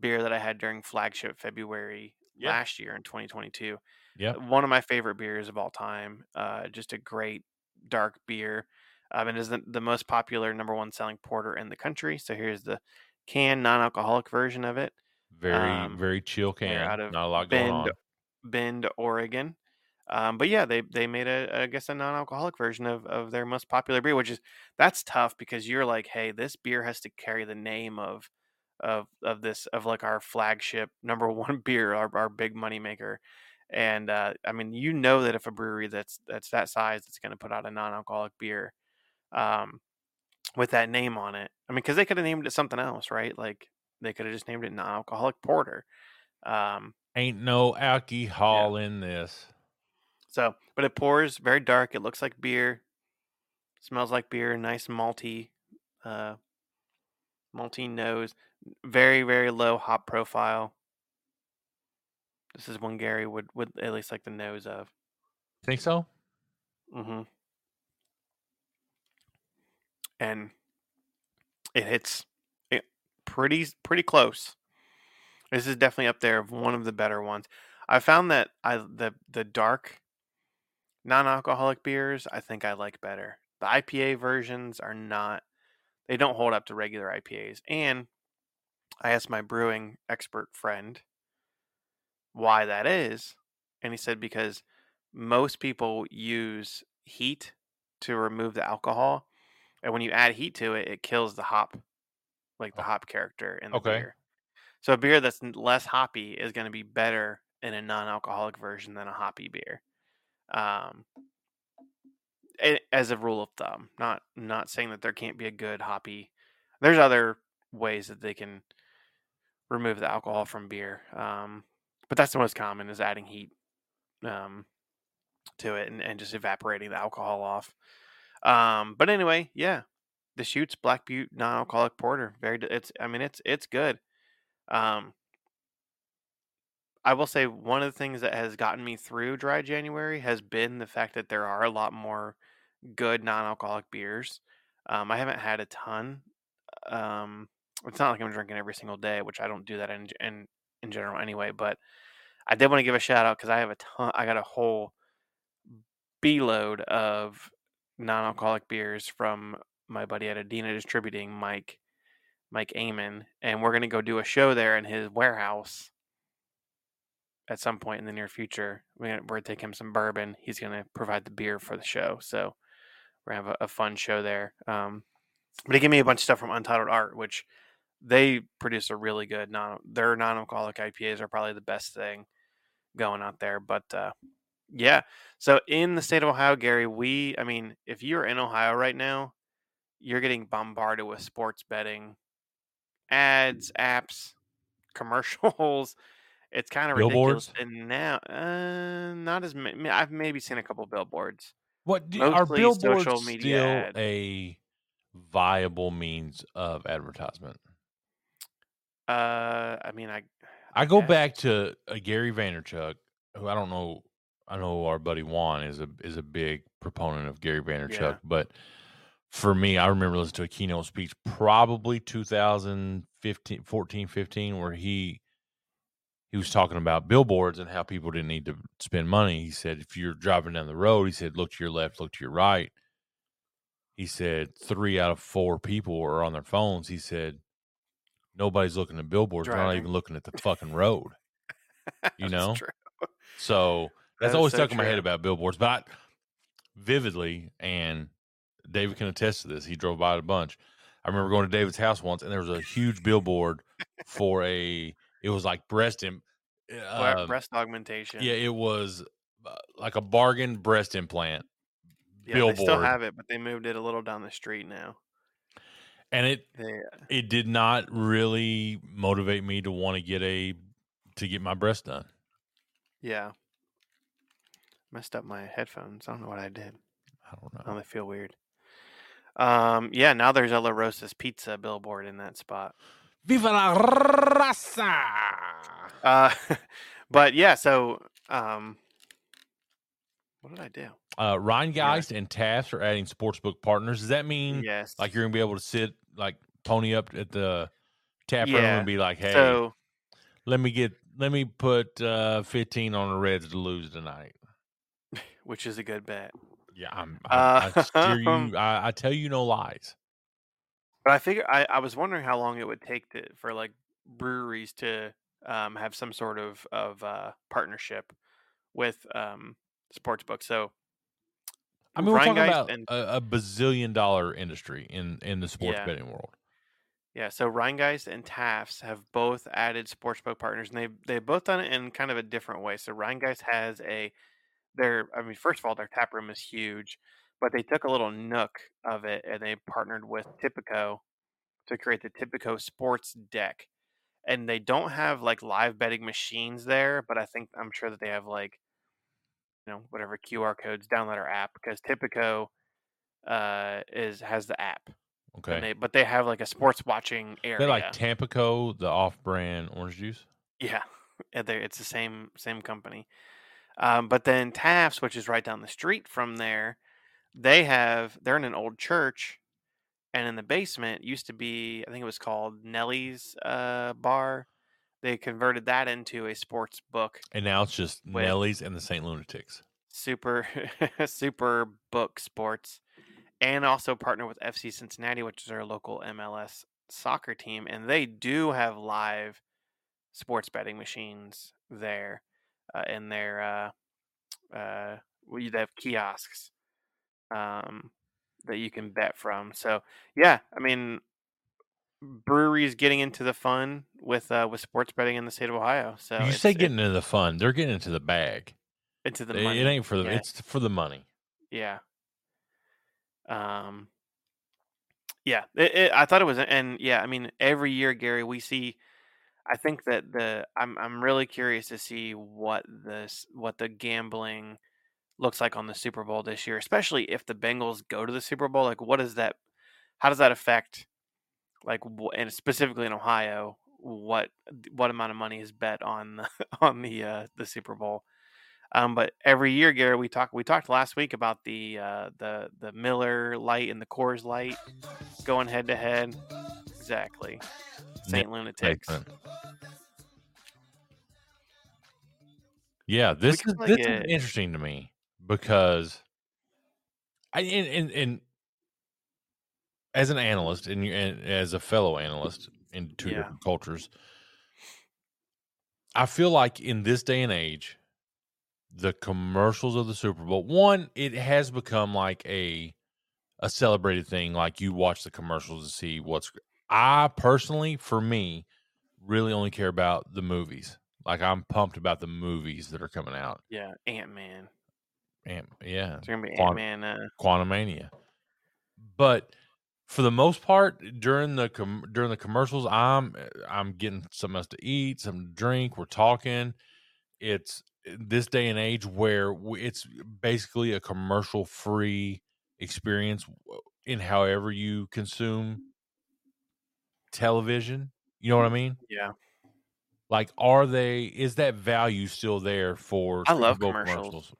beer that I had during flagship February Yeah. last year in 2022. Yep. One of my favorite beers of all time. Uh, just a great dark beer. Um, and is the, the most popular number one selling porter in the country. So here's the can non-alcoholic version of it. Very Um, very chill can. out of Not a lot going on. Bend, Bend, Oregon. Um, but yeah, they they made a I guess a non-alcoholic version of of their most popular beer, which is that's tough because you're like, hey, this beer has to carry the name of of of this of like our flagship number (laughs) one beer, our our big money maker. And uh, I mean, you know that if a brewery that's that's that size that's going to put out a non-alcoholic beer, um, with that name on it, I mean, because they could have named it something else, right? Like they could have just named it non-alcoholic porter. Um, Ain't no alcohol in this. So, but it pours very dark. It looks like beer. Smells like beer. Nice malty, uh, malty nose. Very very low hop profile. This is one Gary would would at least like the nose of. Think so? Mm-hmm. And it hits it pretty pretty close. This is definitely up there of one of the better ones. I found that I the the dark non-alcoholic beers I think I like better. The IPA versions are not they don't hold up to regular IPAs. And I asked my brewing expert friend why that is, and he said because most people use heat to remove the alcohol, and when you add heat to it, it kills the hop, like the Oh. hop character in the Okay. beer. So a beer that's less hoppy is going to be better in a non-alcoholic version than a hoppy beer. Um, as a rule of thumb, not not saying that there can't be a good hoppy. There's other ways that they can remove the alcohol from beer, um, but that's the most common is adding heat um, to it and, and just evaporating the alcohol off. Um, but anyway, yeah, Deschutes Black Butte non-alcoholic porter. Very, it's. I mean, it's it's good. Um, I will say one of the things that has gotten me through dry January has been the fact that there are a lot more good non-alcoholic beers. Um, I haven't had a ton. Um, it's not like I'm drinking every single day, which I don't do that in in, in general anyway. But I did want to give a shout out because I have a ton. I got a whole b load of non-alcoholic beers from my buddy at Adina Distributing, Mike Mike Amon, and we're gonna go do a show there in his warehouse at some point in the near future. We're gonna, we're gonna take him some bourbon. He's gonna provide the beer for the show. So we're gonna have a, a fun show there. Um, but he gave me a bunch of stuff from Untitled Art, which they produce a really good non their non-alcoholic IPAs are probably the best thing going out there. But uh, yeah, so in the state of Ohio, Gary, we I mean, if you're in Ohio right now, you're getting bombarded with sports betting ads, apps, (laughs) commercials. It's kind of ridiculous. Billboards? And now, uh, not as many. I've maybe seen a couple billboards. What do, are billboards social media still ads. a viable means of advertisement? Uh, I mean, I I go back to uh, Gary Vaynerchuk, who I don't know. I know our buddy Juan is a is a big proponent of Gary Vaynerchuk, Yeah. but for me, I remember listening to a keynote speech probably 2015, 14, 15, where he he was talking about billboards and how people didn't need to spend money. He said, if you're driving down the road, he said, look to your left, look to your right. He said, three out of four people are on their phones. He said, nobody's looking at billboards. They're not even looking at the (laughs) fucking road. You That's know? true. So that's always so stuck in my head about billboards. But I, vividly, and David can attest to this. He drove by it a bunch. I remember going to David's house once, and there was a huge billboard for a. It was like breast im- Bre- um, breast augmentation. Yeah, it was uh, like a bargain breast implant yeah, they still have it, but they moved it a little down the street now. and it They, it did not really motivate me to want to get a to get my breast done. yeah, messed up my headphones. I don't know what I did. I don't know. Oh, they feel weird. Um, yeah, now there's a La Rosa's Pizza billboard in that spot. Viva la raza! Uh, (laughs) but yeah, so um, what did I do? Uh, Rhinegeist and Taft are adding sportsbook partners. Does that mean Yes, like you're gonna be able to sit like pony up at the tap room and be like, "Hey, so let me get let me put uh, 15 on the Reds to lose tonight." Which is a good bet. Yeah, I'm. I, I steer Um, you. (laughs) I, I tell you no lies. But I figure I, I was wondering how long it would take to for like breweries to um, have some sort of of uh, partnership with um, sports books. So I mean, we're talking Rhinegeist about and a, a bazillion dollar industry in in the sports Yeah. betting world. yeah, so Rhinegeist and Tafts have both added sportsbook partners, and they've they've both done it in kind of a different way. So Rhinegeist has a their I mean, first of all, their tap room is huge, but they took a little nook of it and they partnered with Tipico to create the Tipico Sports Deck. And they don't have like live betting machines there, but I think I'm sure that they have like you know whatever QR codes download our app because Tipico uh is has the app. Okay, And they but they have like a sports watching area. they're like Tampico, the off-brand orange juice. Yeah, they're, it's the same same company. Um, but then Taft's, which is right down the street from there, they have they're in an old church, and in the basement used to be I think it was called Nellie's uh, Bar. They converted that into a sports book, And now it's just Nellies and the Saint Lunatics. super (laughs) super book sports, and also partner with FC Cincinnati, which is our local MLS soccer team, and they do have live sports betting machines there uh, in their uh, uh, well, they have kiosks um, that you can bet from. So yeah, I mean, breweries getting into the fun with uh, with sports betting in the state of Ohio. So you say it- getting into the fun, they're getting into the bag. into the It, money. it ain't for the. yeah. It's for the money. Yeah. Um. Yeah, it, it, I thought it was, and yeah, I mean, every year, Gary, we see. I think that the I'm I'm really curious to see what this what the gambling looks like on the Super Bowl this year, especially if the Bengals go to the Super Bowl. Like, what does that? How does that affect? Like, and specifically in Ohio, what what amount of money is bet on the, (laughs) on the uh, the Super Bowl? Um, but every year, Gary, we talked we talked last week about the uh, the the Miller Light and the Coors Light going head to head. Exactly, Saint Lunatics. Excellent. Yeah, this is play this is interesting to me because I and, and, and as an analyst and, you, and as a fellow analyst in two Yeah. different cultures, I feel like in this day and age, the commercials of the Super Bowl, one, it has become like a a celebrated thing. Like you watch the commercials to see what's. I personally, for me, really only care about the movies. Like I'm pumped about the movies that are coming out. Yeah, Ant Man. And yeah, It's gonna be Quan- Ant Man. Uh, Quantumania. But for the most part, during the com- during the commercials, I'm I'm getting something else to eat, something to drink. We're talking. It's this day and age where it's basically a commercial free experience in however you consume television. You know what I mean? yeah, Like, are they? Is that value still there for? I love Bowl commercials.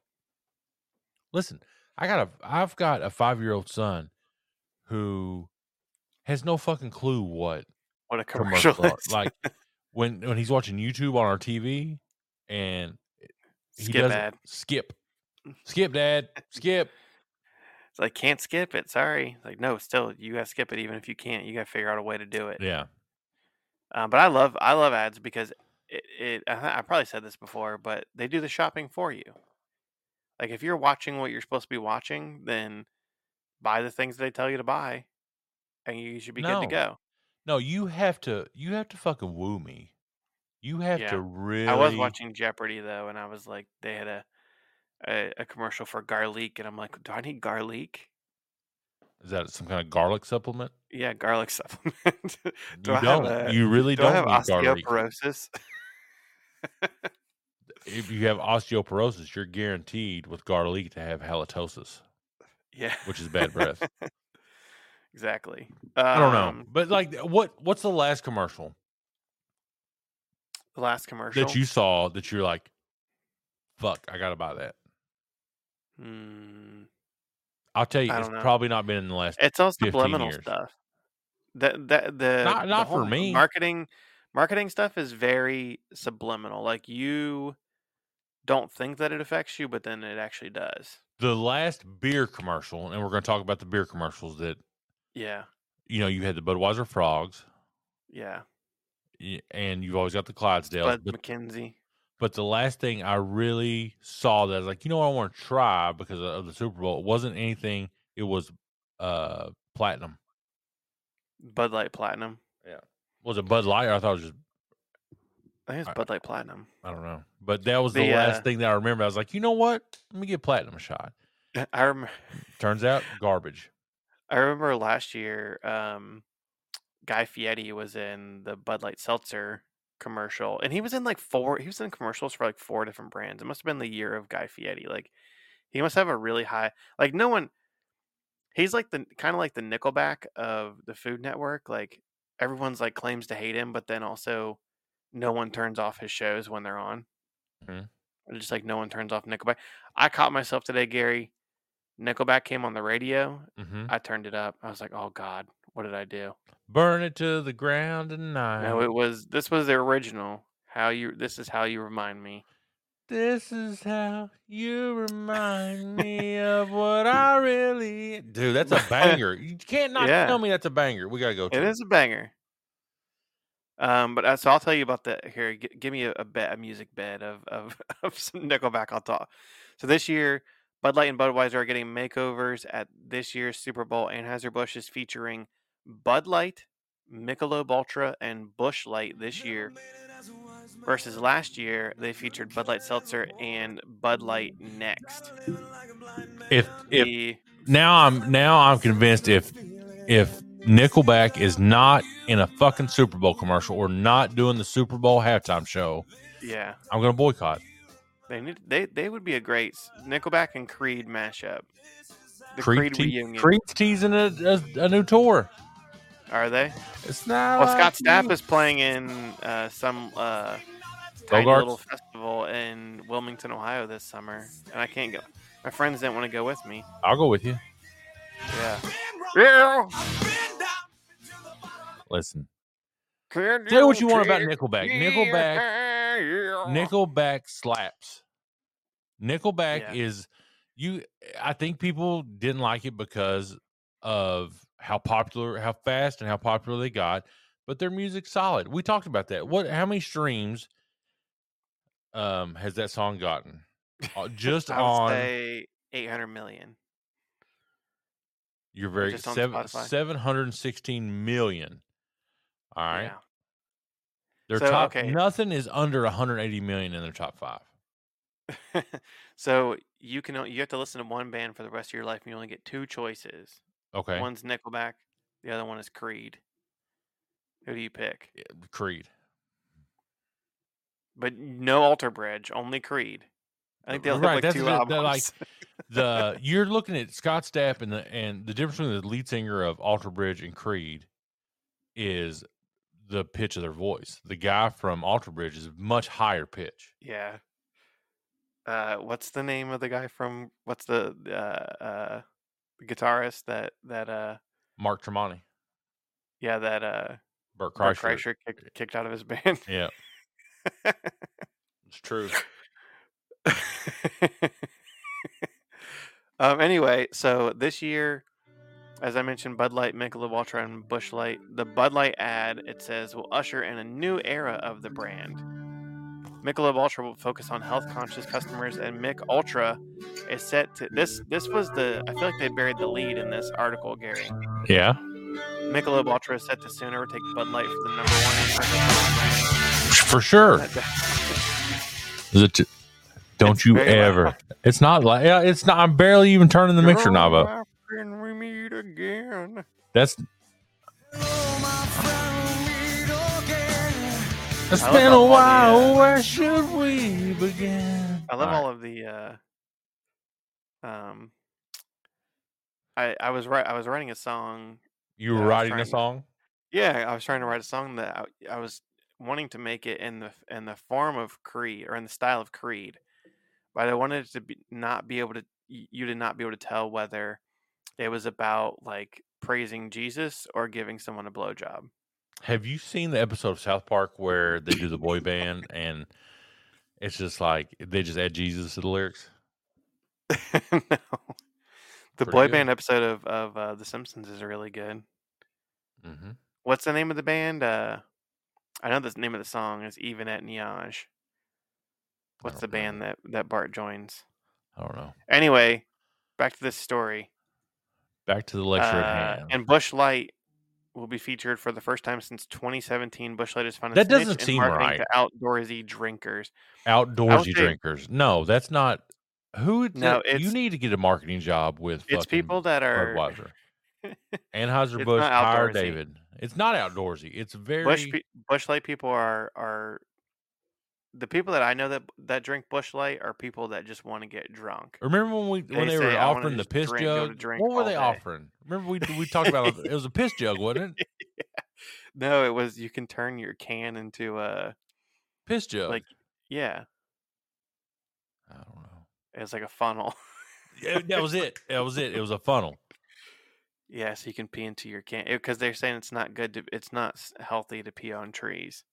Listen, I got a. I've got a five year old son who has no fucking clue what what a commercial commercials (laughs) are. is. Like when when he's watching YouTube on our TV and he skip doesn't ad. skip, (laughs) skip, dad, skip. It's like can't skip it. Sorry. Like no, still you gotta skip it. Even if you can't, you gotta figure out a way to do it. Yeah, Um, but I love I love ads because it, it I, I probably said this before, but they do the shopping for you. Like if you're watching what you're supposed to be watching, then buy the things they tell you to buy, and you should be good to go. no, you have to. You have to fucking woo me. You have Yeah. to really. I was watching Jeopardy though, and I was like, they had a a, a commercial for garlic, and I'm like, do I need garlic? Is that some kind of garlic supplement? Yeah, garlic (laughs) supplement. do you I don't. a- you really do don't have osteoporosis? If you have osteoporosis, you're guaranteed with garlic to have halitosis, yeah, which is bad breath. (laughs) exactly. I don't know, Um, but like, what what's the last commercial The last commercial that you saw that you're like, fuck, I gotta buy that. Hmm. I'll tell you, it's know. probably not been in the last. It's all subliminal years. stuff. The the the Not- the for me. Marketing marketing stuff is very subliminal. Like you don't think that it affects you, but then it actually does. The last beer commercial, and we're going to talk about the beer commercials that Yeah, you know you had the Budweiser frogs, yeah. and you've always got the Clydesdales. Bud But McKenzie. But the last thing I really saw that I was like, you know what, I want to try because of- the Super Bowl. It wasn't anything. It was uh platinum. Bud Light Platinum. Yeah. Was it Bud Light? Or I thought it was just I think it's Bud Light Platinum. I don't know. But that was the, The, last uh, thing that I remember. I was like, you know what? Let me give platinum a shot. (laughs) I rem- Turns out garbage. I remember last year, um, Guy Fieri was in the Bud Light Seltzer commercial, and he was in like four. He was in commercials for like four different brands. It must have been the year of Guy Fieri. Like, he must have a really high. Like, no one. He's like the kind of like the Nickelback of the Food Network. Like, everyone's like claims to hate him, but then also, no one turns off his shows when they're on. Mhm. Just like no one turns off Nickelback. I caught myself today, Gary. Nickelback came on the radio, hmm I turned it up. I was like, "Oh God, what did I do?" Burn it to the ground tonight. No, it was this was the original. How you? This is how you remind me. This is how you remind (laughs) me of what I really. Dude, that's a (laughs) banger. You can't not Yeah. tell me that's a banger. We gotta go. To It is a banger. Um, but uh, so I'll tell you about that here. G- give me a, a bed, a music bed of of (laughs) of some Nickelback. I'll talk. So this year, Bud Light and Budweiser are getting makeovers at this year's Super Bowl. Anheuser Busch is featuring Bud Light, Michelob Ultra, and Busch Light this year. Versus last year, they featured Bud Light Seltzer and Bud Light Next. If if The- now I'm now I'm convinced if if Nickelback is not in a fucking Super Bowl commercial or not doing the Super Bowl halftime show, yeah, I'm gonna boycott. they need they they would be a great Nickelback and Creed mashup. The Creed Creed, te- reunion. Creed's teasing a, a, a new tour. Are they? It's not. Well, Scott like Stapp is playing in uh, some uh, tiny Bogarts? little festival in Wilmington, Ohio this summer, and I can't go. My friends didn't want to go with me. I'll go with you. Yeah. Yeah. Listen, Say what you want about Nickelback. Nickelback- Nickelback. Nickelback slaps. Nickelback Yeah. is you. I think people didn't like it because of how popular, how fast, and how popular they got. But their music's solid. We talked about that. What? How many streams um has that song gotten? Uh, Just on say 800 million. you're very seven seven hundred and sixteen million. All right. Yeah. Their So, top okay. nothing is under 180 million in their top five. (laughs) so you can you have to listen to one band for the rest of your life, and you only get two choices. Okay. One's Nickelback, the other one is Creed. Who do you pick? Yeah, Creed. But no Alter Bridge, only Creed. I think they only Right, have that's like two the- they're like- albums. (laughs) The you're looking at Scott Stapp and the and the difference between the lead singer of Alter Bridge and Creed is the pitch of their voice. The guy from Alter Bridge is much higher pitch. yeah. Uh, what's the name of the guy from? What's the uh, uh, the guitarist that that uh Mark Tremonti, yeah that uh Bert Kreischer. Kreischer kicked, kicked out of his (laughs) band. Yeah, it's true. (laughs) um. Anyway, so this year, as I mentioned, Bud Light, Michelob Ultra, and Busch Light. The Bud Light ad it says will usher in a new era of the brand. Michelob Ultra will focus on health-conscious customers, and Mick Ultra is set to this. This was the. I feel like they buried the lead in this article, Gary. Yeah, Michelob Ultra is set to soon overtake Bud Light for the number one. for sure. Is it? Don't It's you very loud. ever? It's not like yeah, it's not. I'm barely even turning the mixer knob up. Can we meet again? That's. It's I been a all the, while. uh, Where should we begin? I love All right. of the uh um I I was right I was writing a song You were writing a trying to- song. yeah I was trying to write a song that I, I was wanting to make it in the in the form of Creed or in the style of Creed but I wanted it to be not be able to you to not be able to tell whether it was about like praising Jesus or giving someone a blowjob Have you seen the episode of South Park where they do the boy band and it's just like they just add Jesus to the lyrics? (laughs) no the Pretty boy good. band episode of of uh, The Simpsons is really good Mm-hmm. What's the name of the band? Uh, I know the name of the song is Yvan eht nioj. What's the know. band that that Bart joins? I don't know. Anyway, back to this story. Back to the lecture Uh, at hand. and Busch Light will be featured for the first time since 2017. Busch Light has found That doesn't seem right. to outdoorsy drinkers. Outdoorsy say- drinkers. No, that's not. Who? No, say- you need to get a marketing job with. It's people that are Budweiser. (laughs) Anheuser Busch, hire. David. It's not outdoorsy. It's very. Bush pe- Busch Light people are are the people that I know that that drink Busch Light are people that just want to get drunk. Remember when we when They they were say, "I wanna offering the piss drink- jug? What were they day." offering? Remember we we talked about it was a (laughs) piss jug, wasn't it? (laughs) No, it was you can turn your can into a Piss jug. Like- yeah, I don't know. it's like a funnel. Yeah, that was it. That was it. It was a funnel. yeah, so you can pee into your can because they're saying it's not good to it's not healthy to pee on trees.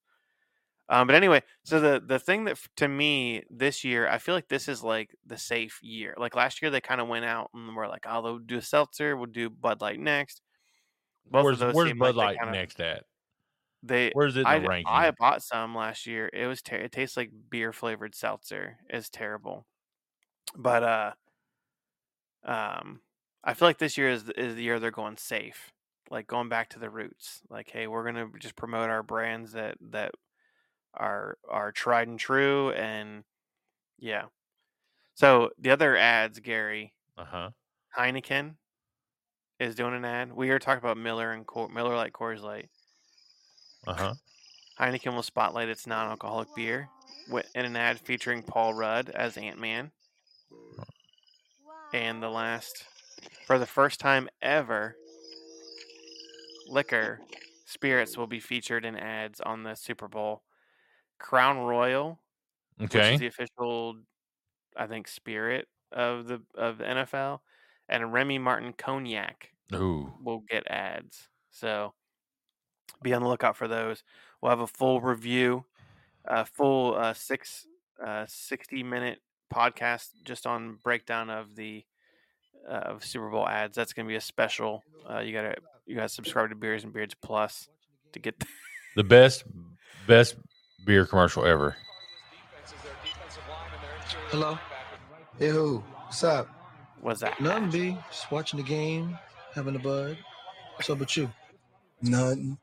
Um, but anyway, so the the thing that to me this year, I feel like this is like the safe year. Like last year, they kind of went out and were like, "Oh, they'll do a seltzer, we'll do Bud Light next." Both where's where's Bud Light kinda- next at? They Where's it in I, the ranking? I bought some last year. It was ter- it tastes like beer flavored seltzer. It's terrible. But uh um I feel like this year is is the year they're going safe. Like going back to the roots. Like hey, we're going to just promote our brands that that are are tried and true and yeah. So the other ads, Gary, Uh huh. Heineken is doing an ad. We are talking about Miller and Cor- Miller Light Coors Light. Uh huh. Heineken will spotlight its non-alcoholic beer in an ad featuring Paul Rudd as Ant Man. And the last, for the first time ever, liquor spirits will be featured in ads on the Super Bowl. Crown Royal, which Okay. is the official, I think, spirit of the of the NFL, and Remy Martin Cognac Ooh. will get ads. So be on the lookout for those. We'll have a full review, a full uh, six uh, 60 minute podcast just on breakdown of the uh, of Super Bowl ads. That's going to be a special. Uh, you gotta you gotta subscribe to Beers and Beards Plus to get. The best best beer commercial ever. Hello? Hey, who? What's up? Was that? Nothing, B. Just watching the game, having a bud. What's up with you? Nothing.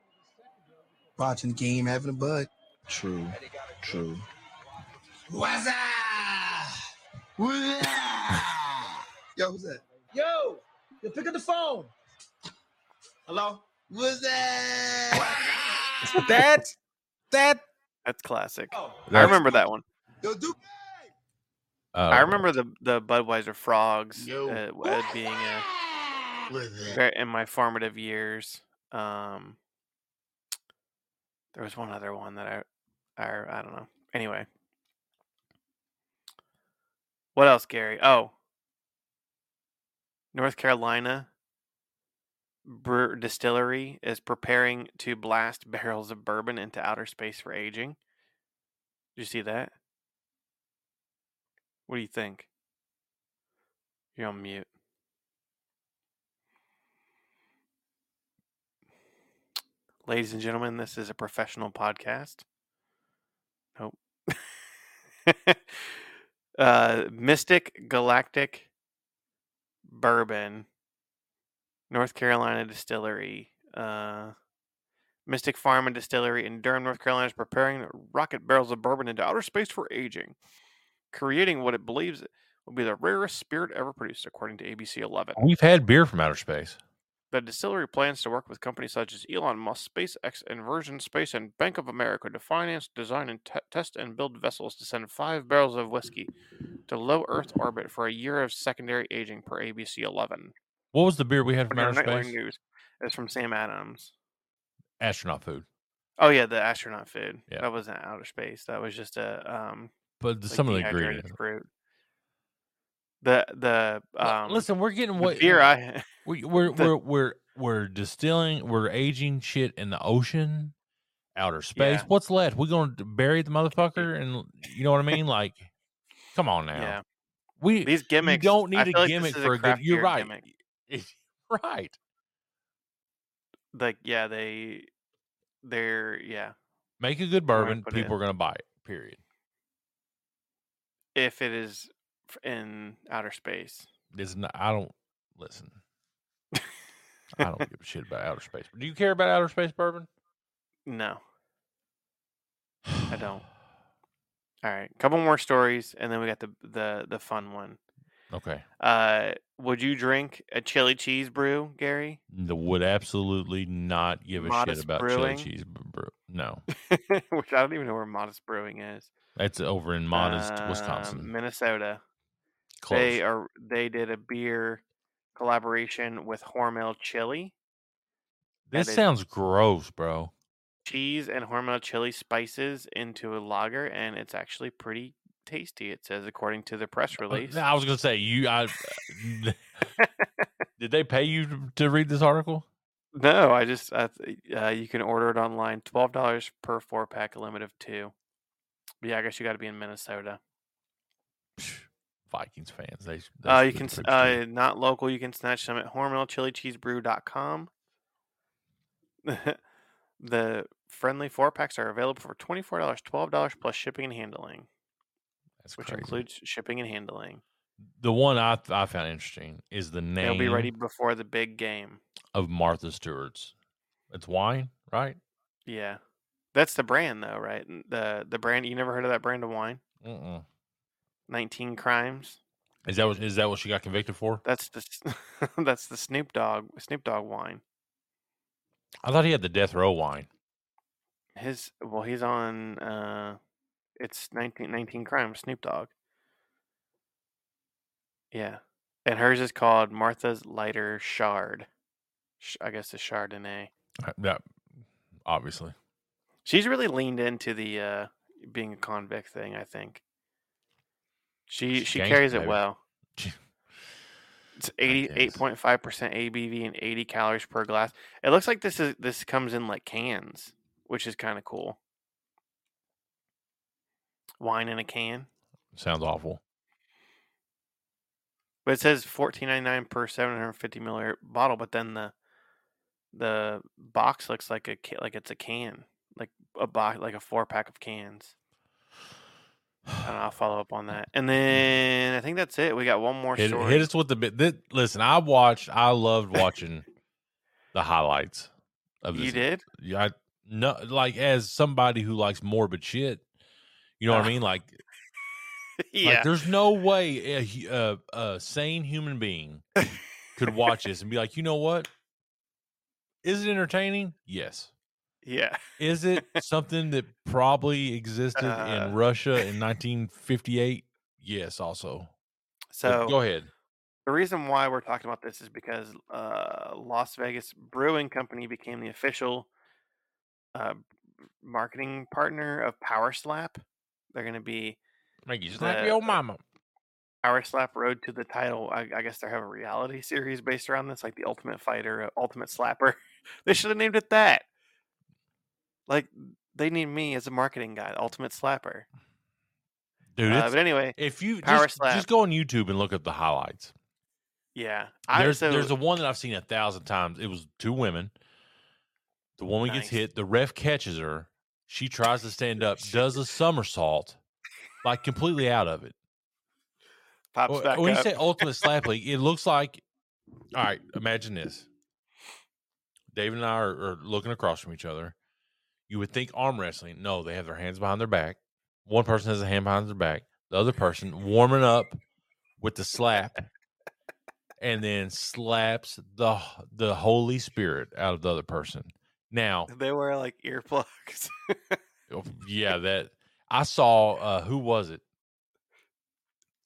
Watching the game, having a bud. True. True. What's up? What's up? Yo, who's that? Yo! You pick up the phone. Hello? What's that? That that That's classic. Oh. I That's- remember that one. Yo, Duke. Uh, I remember the the Budweiser frogs Yo. uh, uh, being a What's that? very, in my formative years. Um, there was one other one that I, I, I don't know. Anyway, what else, Gary? Oh, North Carolina brew distillery is preparing to blast (laughs) barrels of bourbon into outer space for aging. Did you see that? What do you think? You're on mute. Ladies and gentlemen, this is a professional podcast. Nope. (laughs) uh, Mystic Galactic Bourbon, North Carolina Distillery. Uh, Mystic Farm and Distillery in Durham, North Carolina is preparing rocket barrels of bourbon into outer space for aging, creating what it believes will be the rarest spirit ever produced, according to ABC 11. We've had beer from outer space. The distillery plans to work with companies such as Elon Musk, SpaceX, Inversion Space, and Bank of America to finance, design, and te- test and build vessels to send five barrels of whiskey to low Earth orbit for a year of secondary aging per ABC 11. What was the beer we had from outer space? News. It's from Sam Adams. Astronaut food. Oh yeah, the astronaut food. Yeah. That wasn't outer space. That was just a um But the, like some of the ingredients. fruit. The the um Listen, we're getting what beer I (laughs) we, we're the- we're we're we're distilling, we're aging shit in the ocean, outer space. Yeah. What's left? We're going to bury the (laughs) motherfucker, and you know what I mean? Like, come on now. yeah We these gimmicks. you don't need a like gimmick for a good. You're right. gimmick. (laughs) right. Like yeah, they they're yeah. Make a good bourbon. People are going to buy it. Period. If it is in outer space, It's not, I don't listen. I don't give a shit (laughs) about outer space. Do you care about outer space bourbon? no, I don't. (sighs) All right, couple more stories, and then we got the the the fun one. Okay. Uh, would you drink a chili cheese brew, Gary? The would absolutely not give a Modest shit about Brewing? chili cheese. brew. No, (laughs) Which I don't even know where Modist Brewing is. that's over in Modest, Um, Wisconsin. Minnesota. Close. They are they did a beer collaboration with Hormel Chili. this sounds gross, bro. cheese and Hormel chili spices into a lager, and it's actually pretty tasty. It says according to the press Uh, release. I was gonna say you. I (laughs) did they pay you to, to read this article? No, I just I, uh, you can order it online. Twelve dollars per four pack, a limit of two. But yeah, I guess you got to be in Minnesota. Vikings fans. They. they Uh, you can s- trips too. uh, not local. You can snatch them at HormelChiliCheeseBrew.com. (laughs) the friendly four packs are available for twenty four dollars, twelve dollars plus shipping and handling, That's which crazy. includes shipping and handling. the one I I found interesting is the name They'll be ready before the big game. of Martha Stewart's. It's wine, right? Yeah, that's the brand though, right? The the brand you never heard of that brand of wine? Mm-mm. Nineteen Crimes. Is that what is that what she got convicted for? That's the (laughs) that's the Snoop Dogg Snoop Dogg wine. I thought he had the death row wine. His well, he's on. uh It's 19, 19 Crimes. Snoop Dogg. Yeah, and hers is called Martha's Lighter Chard. I guess the Chardonnay. Uh, Yeah, obviously. She's really leaned into the uh being a convict thing. I think. She she carries it baby. well. It's eighty eight point five percent ABV and eighty calories per glass. It looks like this is this comes in like cans, which is kind of cool. Wine in a can, Sounds awful. but it says fourteen ninety nine per seven hundred fifty milliliter bottle. But then the the box looks like a like it's a can, like a box like a four pack of cans. I will follow up on (sighs) that. And then I think that's it. We got one more Hit, story. hit us with the bit. This, listen, I watched. I loved watching (laughs) the highlights of this. you did? Yeah, no, like as somebody who likes morbid shit. You know what I Ah. mean? Like, (laughs) yeah. like there's no way a, a, a sane human being could watch this and be like, you know what? Is it entertaining? Yes. (laughs) yeah. Is it something that probably existed Uh. in Russia in (laughs) 1958? Yes, also. But So go ahead. the reason why we're talking about this is because uh, Las Vegas Brewing Company became the official uh, marketing partner of Power Slap. They're going to be Make you slap the- your mama. Power Slap Road to the title. I, I guess they have a reality series based around this, like the Ultimate Fighter, uh, Ultimate Slapper. (laughs) they should have named it that. Like they need me as a marketing guy, Ultimate Slapper. Dude, Uh, but anyway, if you just, just go on YouTube and look at the highlights. yeah, I, there's so, there's a one that I've seen a thousand times. It was two women. The woman gets hit. The ref catches her. She tries to stand up, does a somersault, like completely out of it. pops back when you say ultimate slap league, it looks like. All right, imagine this. David and I are, are looking across from each other. You would think arm wrestling. No, they have their hands behind their back. One person has a hand behind their back. The other person warming up with the slap, and then slaps the the Holy Spirit out of the other person. Now, they wear like earplugs. (laughs) Oh, yeah, that I saw. Uh, who was it?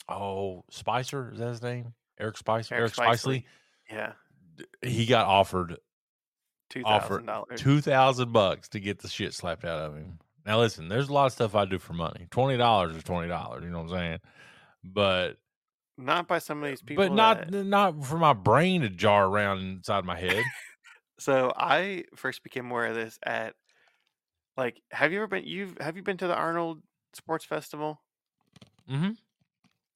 Oh, Spicer is that his name? Eric Spicer. Eric, Eric Spicely. yeah, He got offered two thousand dollars. two thousand bucks to get the shit slapped out of him. Now listen, there's a lot of stuff I do for money. Twenty dollars is twenty dollars. You know what I'm saying? But Not by some of these people. but not that- not for my brain to jar around inside my head. So I first became aware of this at like have you ever been you've have you been to the Arnold Sports Festival? hmm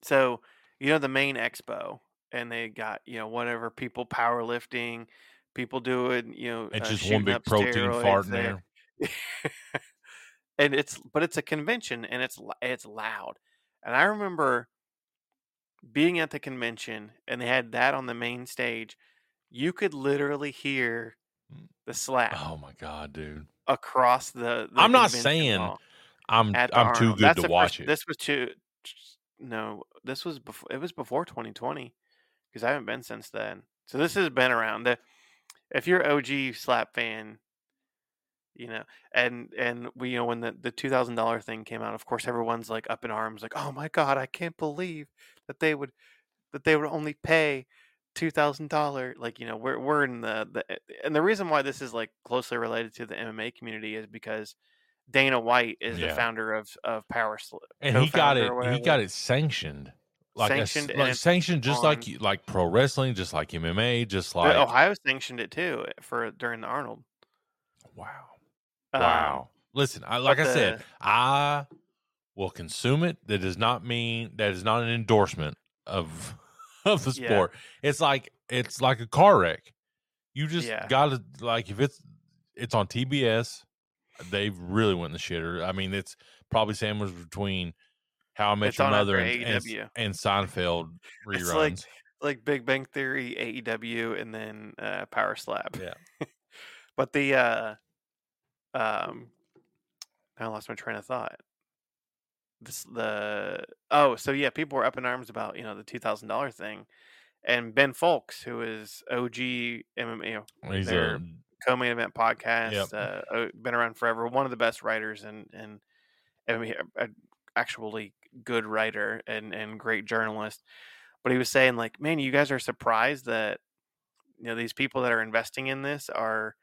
So, you know the main expo and they got, you know, whatever people powerlifting, people doing, you know, It's uh, just one big protein fart in there. (laughs) and it's but it's a convention and it's it's loud. And I remember being at the convention and they had that on the main stage. You could literally hear mm. the slap Oh my god, dude! across the. the I'm not saying I'm I'm too good That's to watch first- it. This was too. No, this was before. It was before 2020 because I haven't been since then. So this has been around. The, if you're OG slap fan, you know, and and we you know when the the two thousand dollar thing came out, of course everyone's like up in arms, like, oh my god, I can't believe that they would that they would only pay two thousand dollar. Like you know, we're we're in the the and the reason why this is like closely related to the MMA community is because Dana White is the founder of of Power Slap, and he got it. He got it sanctioned. Like Sanctioned and like sanctioned, just like on- you- like pro wrestling, just like MMA, just like Ohio sanctioned it too for during the Arnold. wow. Um, Wow. Listen, I, like I but said, I will consume it. That does not mean that is not an endorsement of of the Yeah. sport. It's like it's like a car wreck. You just Yeah. gotta like if it's it's on TBS, they've really went in the shitter. I mean, it's probably sandwiched between How I Met It's Your Mother and, and, and Seinfeld reruns. It's like like Big Bang Theory, AEW, and then uh, Power Slap. Yeah. (laughs) but the uh, um, I lost my train of thought. This the oh so yeah, people were up in arms about you know the two thousand dollar thing, and Ben Fowlkes, who is OG MMA, you know, He's a co-main event podcast, Yep. uh, uh, been around forever, one of the best writers and and I mean, a, a actually good writer and and great journalist. But he was saying like, man, you guys are surprised that you know these people that are investing in this are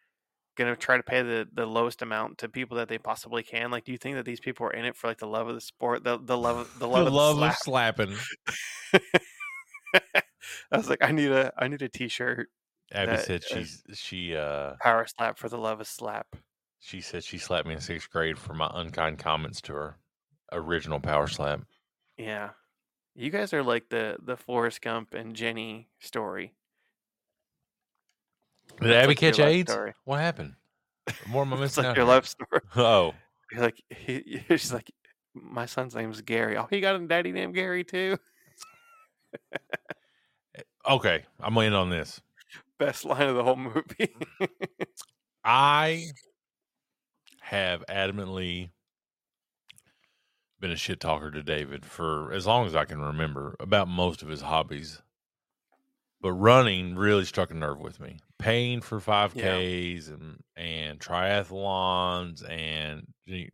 going to try to pay the the lowest amount to people that they possibly can. Like, do you think that these people are in it for like the love of the sport, the the love of the (laughs) love, the of, love the of slap? slapping. (laughs) I was like, I need a I need a T-shirt, Abby That said is- she's she uh power slap for the love of slap. she said she slapped me in sixth grade for my unkind comments to her original power slap. Yeah. You guys are like the the Forrest Gump and Jenny story. Did That's Abby like catch AIDS? story. What happened? More (laughs) am I missing like your life story. (laughs) Oh, You're like he, (laughs) she's like My son's name's Gary. Oh, he got a daddy named Gary too. Eh, okay, I'm gonna end on this. Best line of the whole movie. I have adamantly been a shit talker to David for as long as I can remember about most of his hobbies. But running really struck a nerve with me. Paying for 5Ks and and triathlons and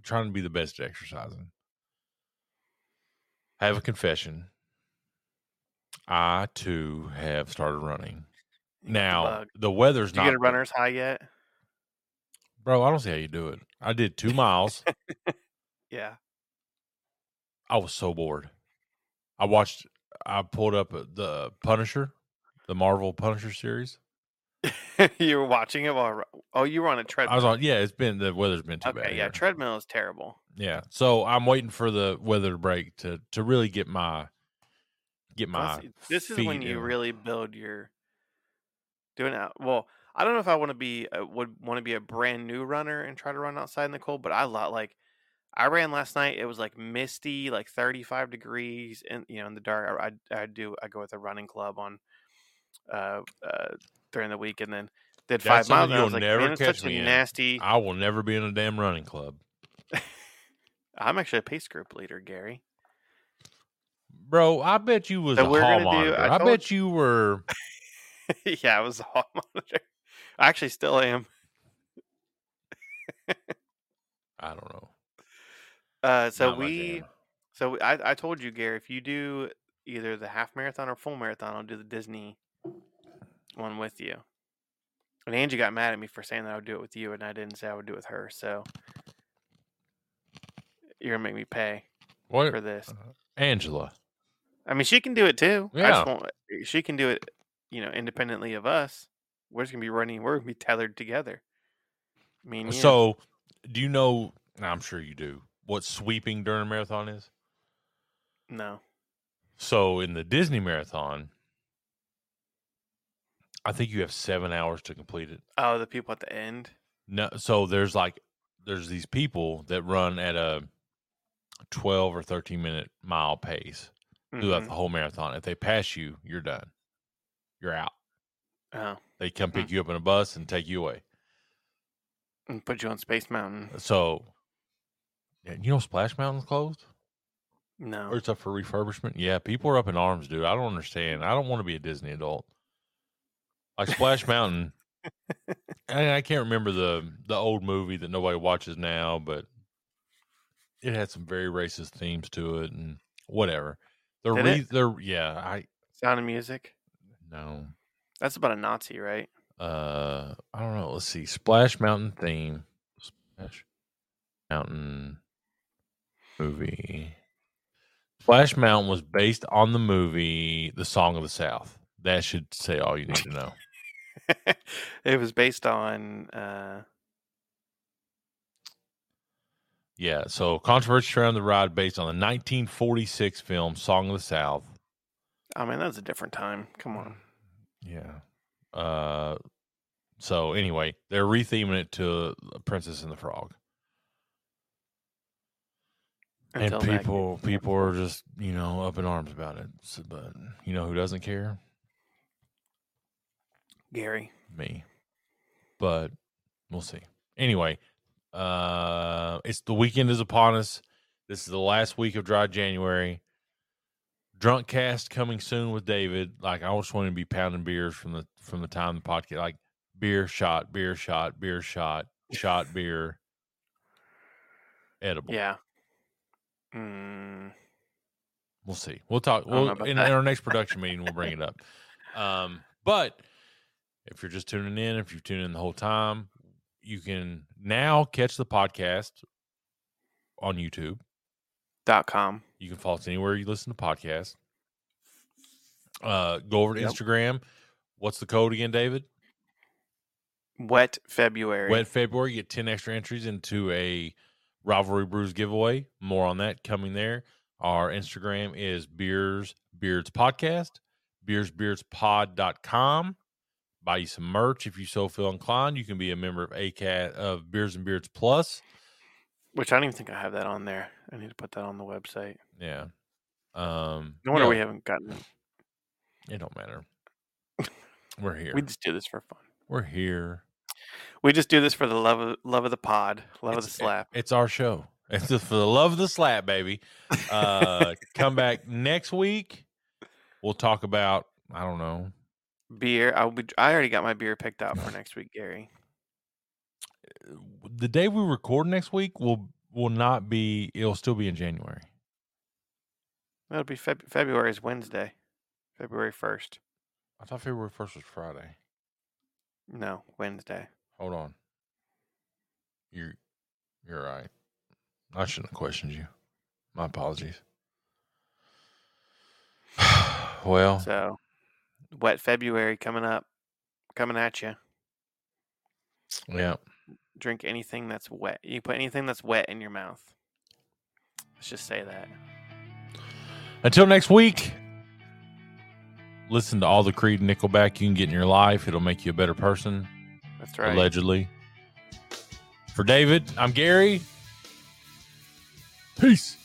trying to be the best at exercising. I have a confession. I too have started running. Now Bug. the weather's Did you not get a runner's high yet? Bro, I don't see how you do it. I did two miles. (laughs) Yeah. I was so bored. I watched. I pulled up uh, the Punisher, the Marvel Punisher series. (laughs) you were watching it while. Oh, you were on a treadmill. I was on. Yeah, it's been the weather's been too okay, bad. yeah, here. treadmill is terrible. yeah. So I'm waiting for the weather to break to to really get my get my. Honestly, this is when you in. really build your doing it. Well, I don't know if I want to be uh, would want to be a brand new runner and try to run outside in the cold, but I lot like I ran last night. It was like misty, like 35 degrees, and you know, in the dark. I I, I do I go with a running club on uh, uh during the week, and then did five miles. And I you'll was like, never man, it's such a in. nasty. I will never be in a damn running club, (laughs) I'm actually a pace group leader, Gary. bro. I bet you was So a we're hall gonna do- monitor. I I, bet you were. (laughs) yeah, I was a hall monitor. I actually still am. (laughs) I don't know. Uh, so Not we, so I, I told you, Gary, if you do either the half marathon or full marathon, I'll do the Disney one with you. And Angie got mad at me for saying that I would do it with you, and I didn't say I would do it with her. So you're gonna make me pay What, for this. Uh-huh. Angela? I mean, she can do it too. I Yeah. just won't, eh, she can do it, you know, independently of us. We're just gonna be running. We're gonna be tethered together. I mean, uh, So, do you know? I'm sure you do. What sweeping during a marathon is? no, So, in the Disney marathon, I think you have seven hours to complete it. oh, the people at the end. No, so there's like there's these people that run at a 12 or 13 minute mile pace throughout Mhm. the whole marathon. If they pass you, you're done. You're out. Oh, They come pick you up in a bus and take you away. and put you on Space Mountain. So, you know, Splash Mountain's closed. No, or it's up for refurbishment. Yeah, people are up in arms, dude. I don't understand. I don't want to be a Disney adult. Like Splash Mountain. (laughs) I, I can't remember the the old movie that nobody watches now, but it had some very racist themes to it and whatever. The Did re- it? the yeah, I Sound of Music. no. That's about a Nazi, right? Uh I don't know. Let's see. Splash Mountain theme. Splash Mountain movie. Splash Mountain was based on the movie The Song of the South. That should say all you need to know. (laughs) it was based on uh Yeah, so controversy around the ride based on the 1946 film Song of the South. I mean that's a different time. Come on. Yeah. Uh so anyway, they're retheming it to Princess and the Frog. Until and people people are just, you know, up in arms about it. So, but you know who doesn't care? Gary. me. But we'll see. Anyway, uh it's the weekend is upon us. This is the last week of dry January. Drunk cast coming soon with David. Like I just want to be pounding beers from the from the time the podcast like beer shot, beer shot, beer shot, shot (laughs) beer, edible. Yeah. Mm, We'll see. We'll talk. I don't know We'll, in, in our next (laughs) production meeting, we'll bring it up. Um, but if you're just tuning in, if you've tuned in the whole time, you can now catch the podcast on YouTube. dot com. You can follow us anywhere you listen to podcasts. Uh, go over to Yep. Instagram. What's the code again, David? Wet February. Wet February. Get 10 extra entries into a Rivalry Brews giveaway. More on that coming there. Our Instagram is Beers Beards Podcast, beersbeardspod.com. Buy you some merch if you so feel inclined. You can be a member of ACAT of Beers and Beards Plus. Which I don't even think I have that on there. I need to put that on the website. Yeah. Um, No wonder yeah, we haven't gotten. It don't matter. We're here. We just do this for fun. We're here. We just do this for the love of love of the pod, love of the slap. It's our show. (laughs) It's just for the love of the slap, baby. Uh, come back next week. We'll talk about I don't know. Beer. I'll be. I already got my beer picked out for (sighs) next week, Gary. Uh, the day we record next week will will not be. It'll still be in January. That'll be Feb- is Wednesday, February first. I thought February first was Friday. No, Wednesday. Hold on. You're you're right. I shouldn't have questioned you. My apologies. (sighs) well, So, wet February coming up, coming at you. yeah. Drink anything that's wet. You put anything that's wet in your mouth. Let's just say that. Until next week, listen to all the Creed and Nickelback you can get in your life. It'll make you a better person, That's right. allegedly. For David, I'm Gary. Peace.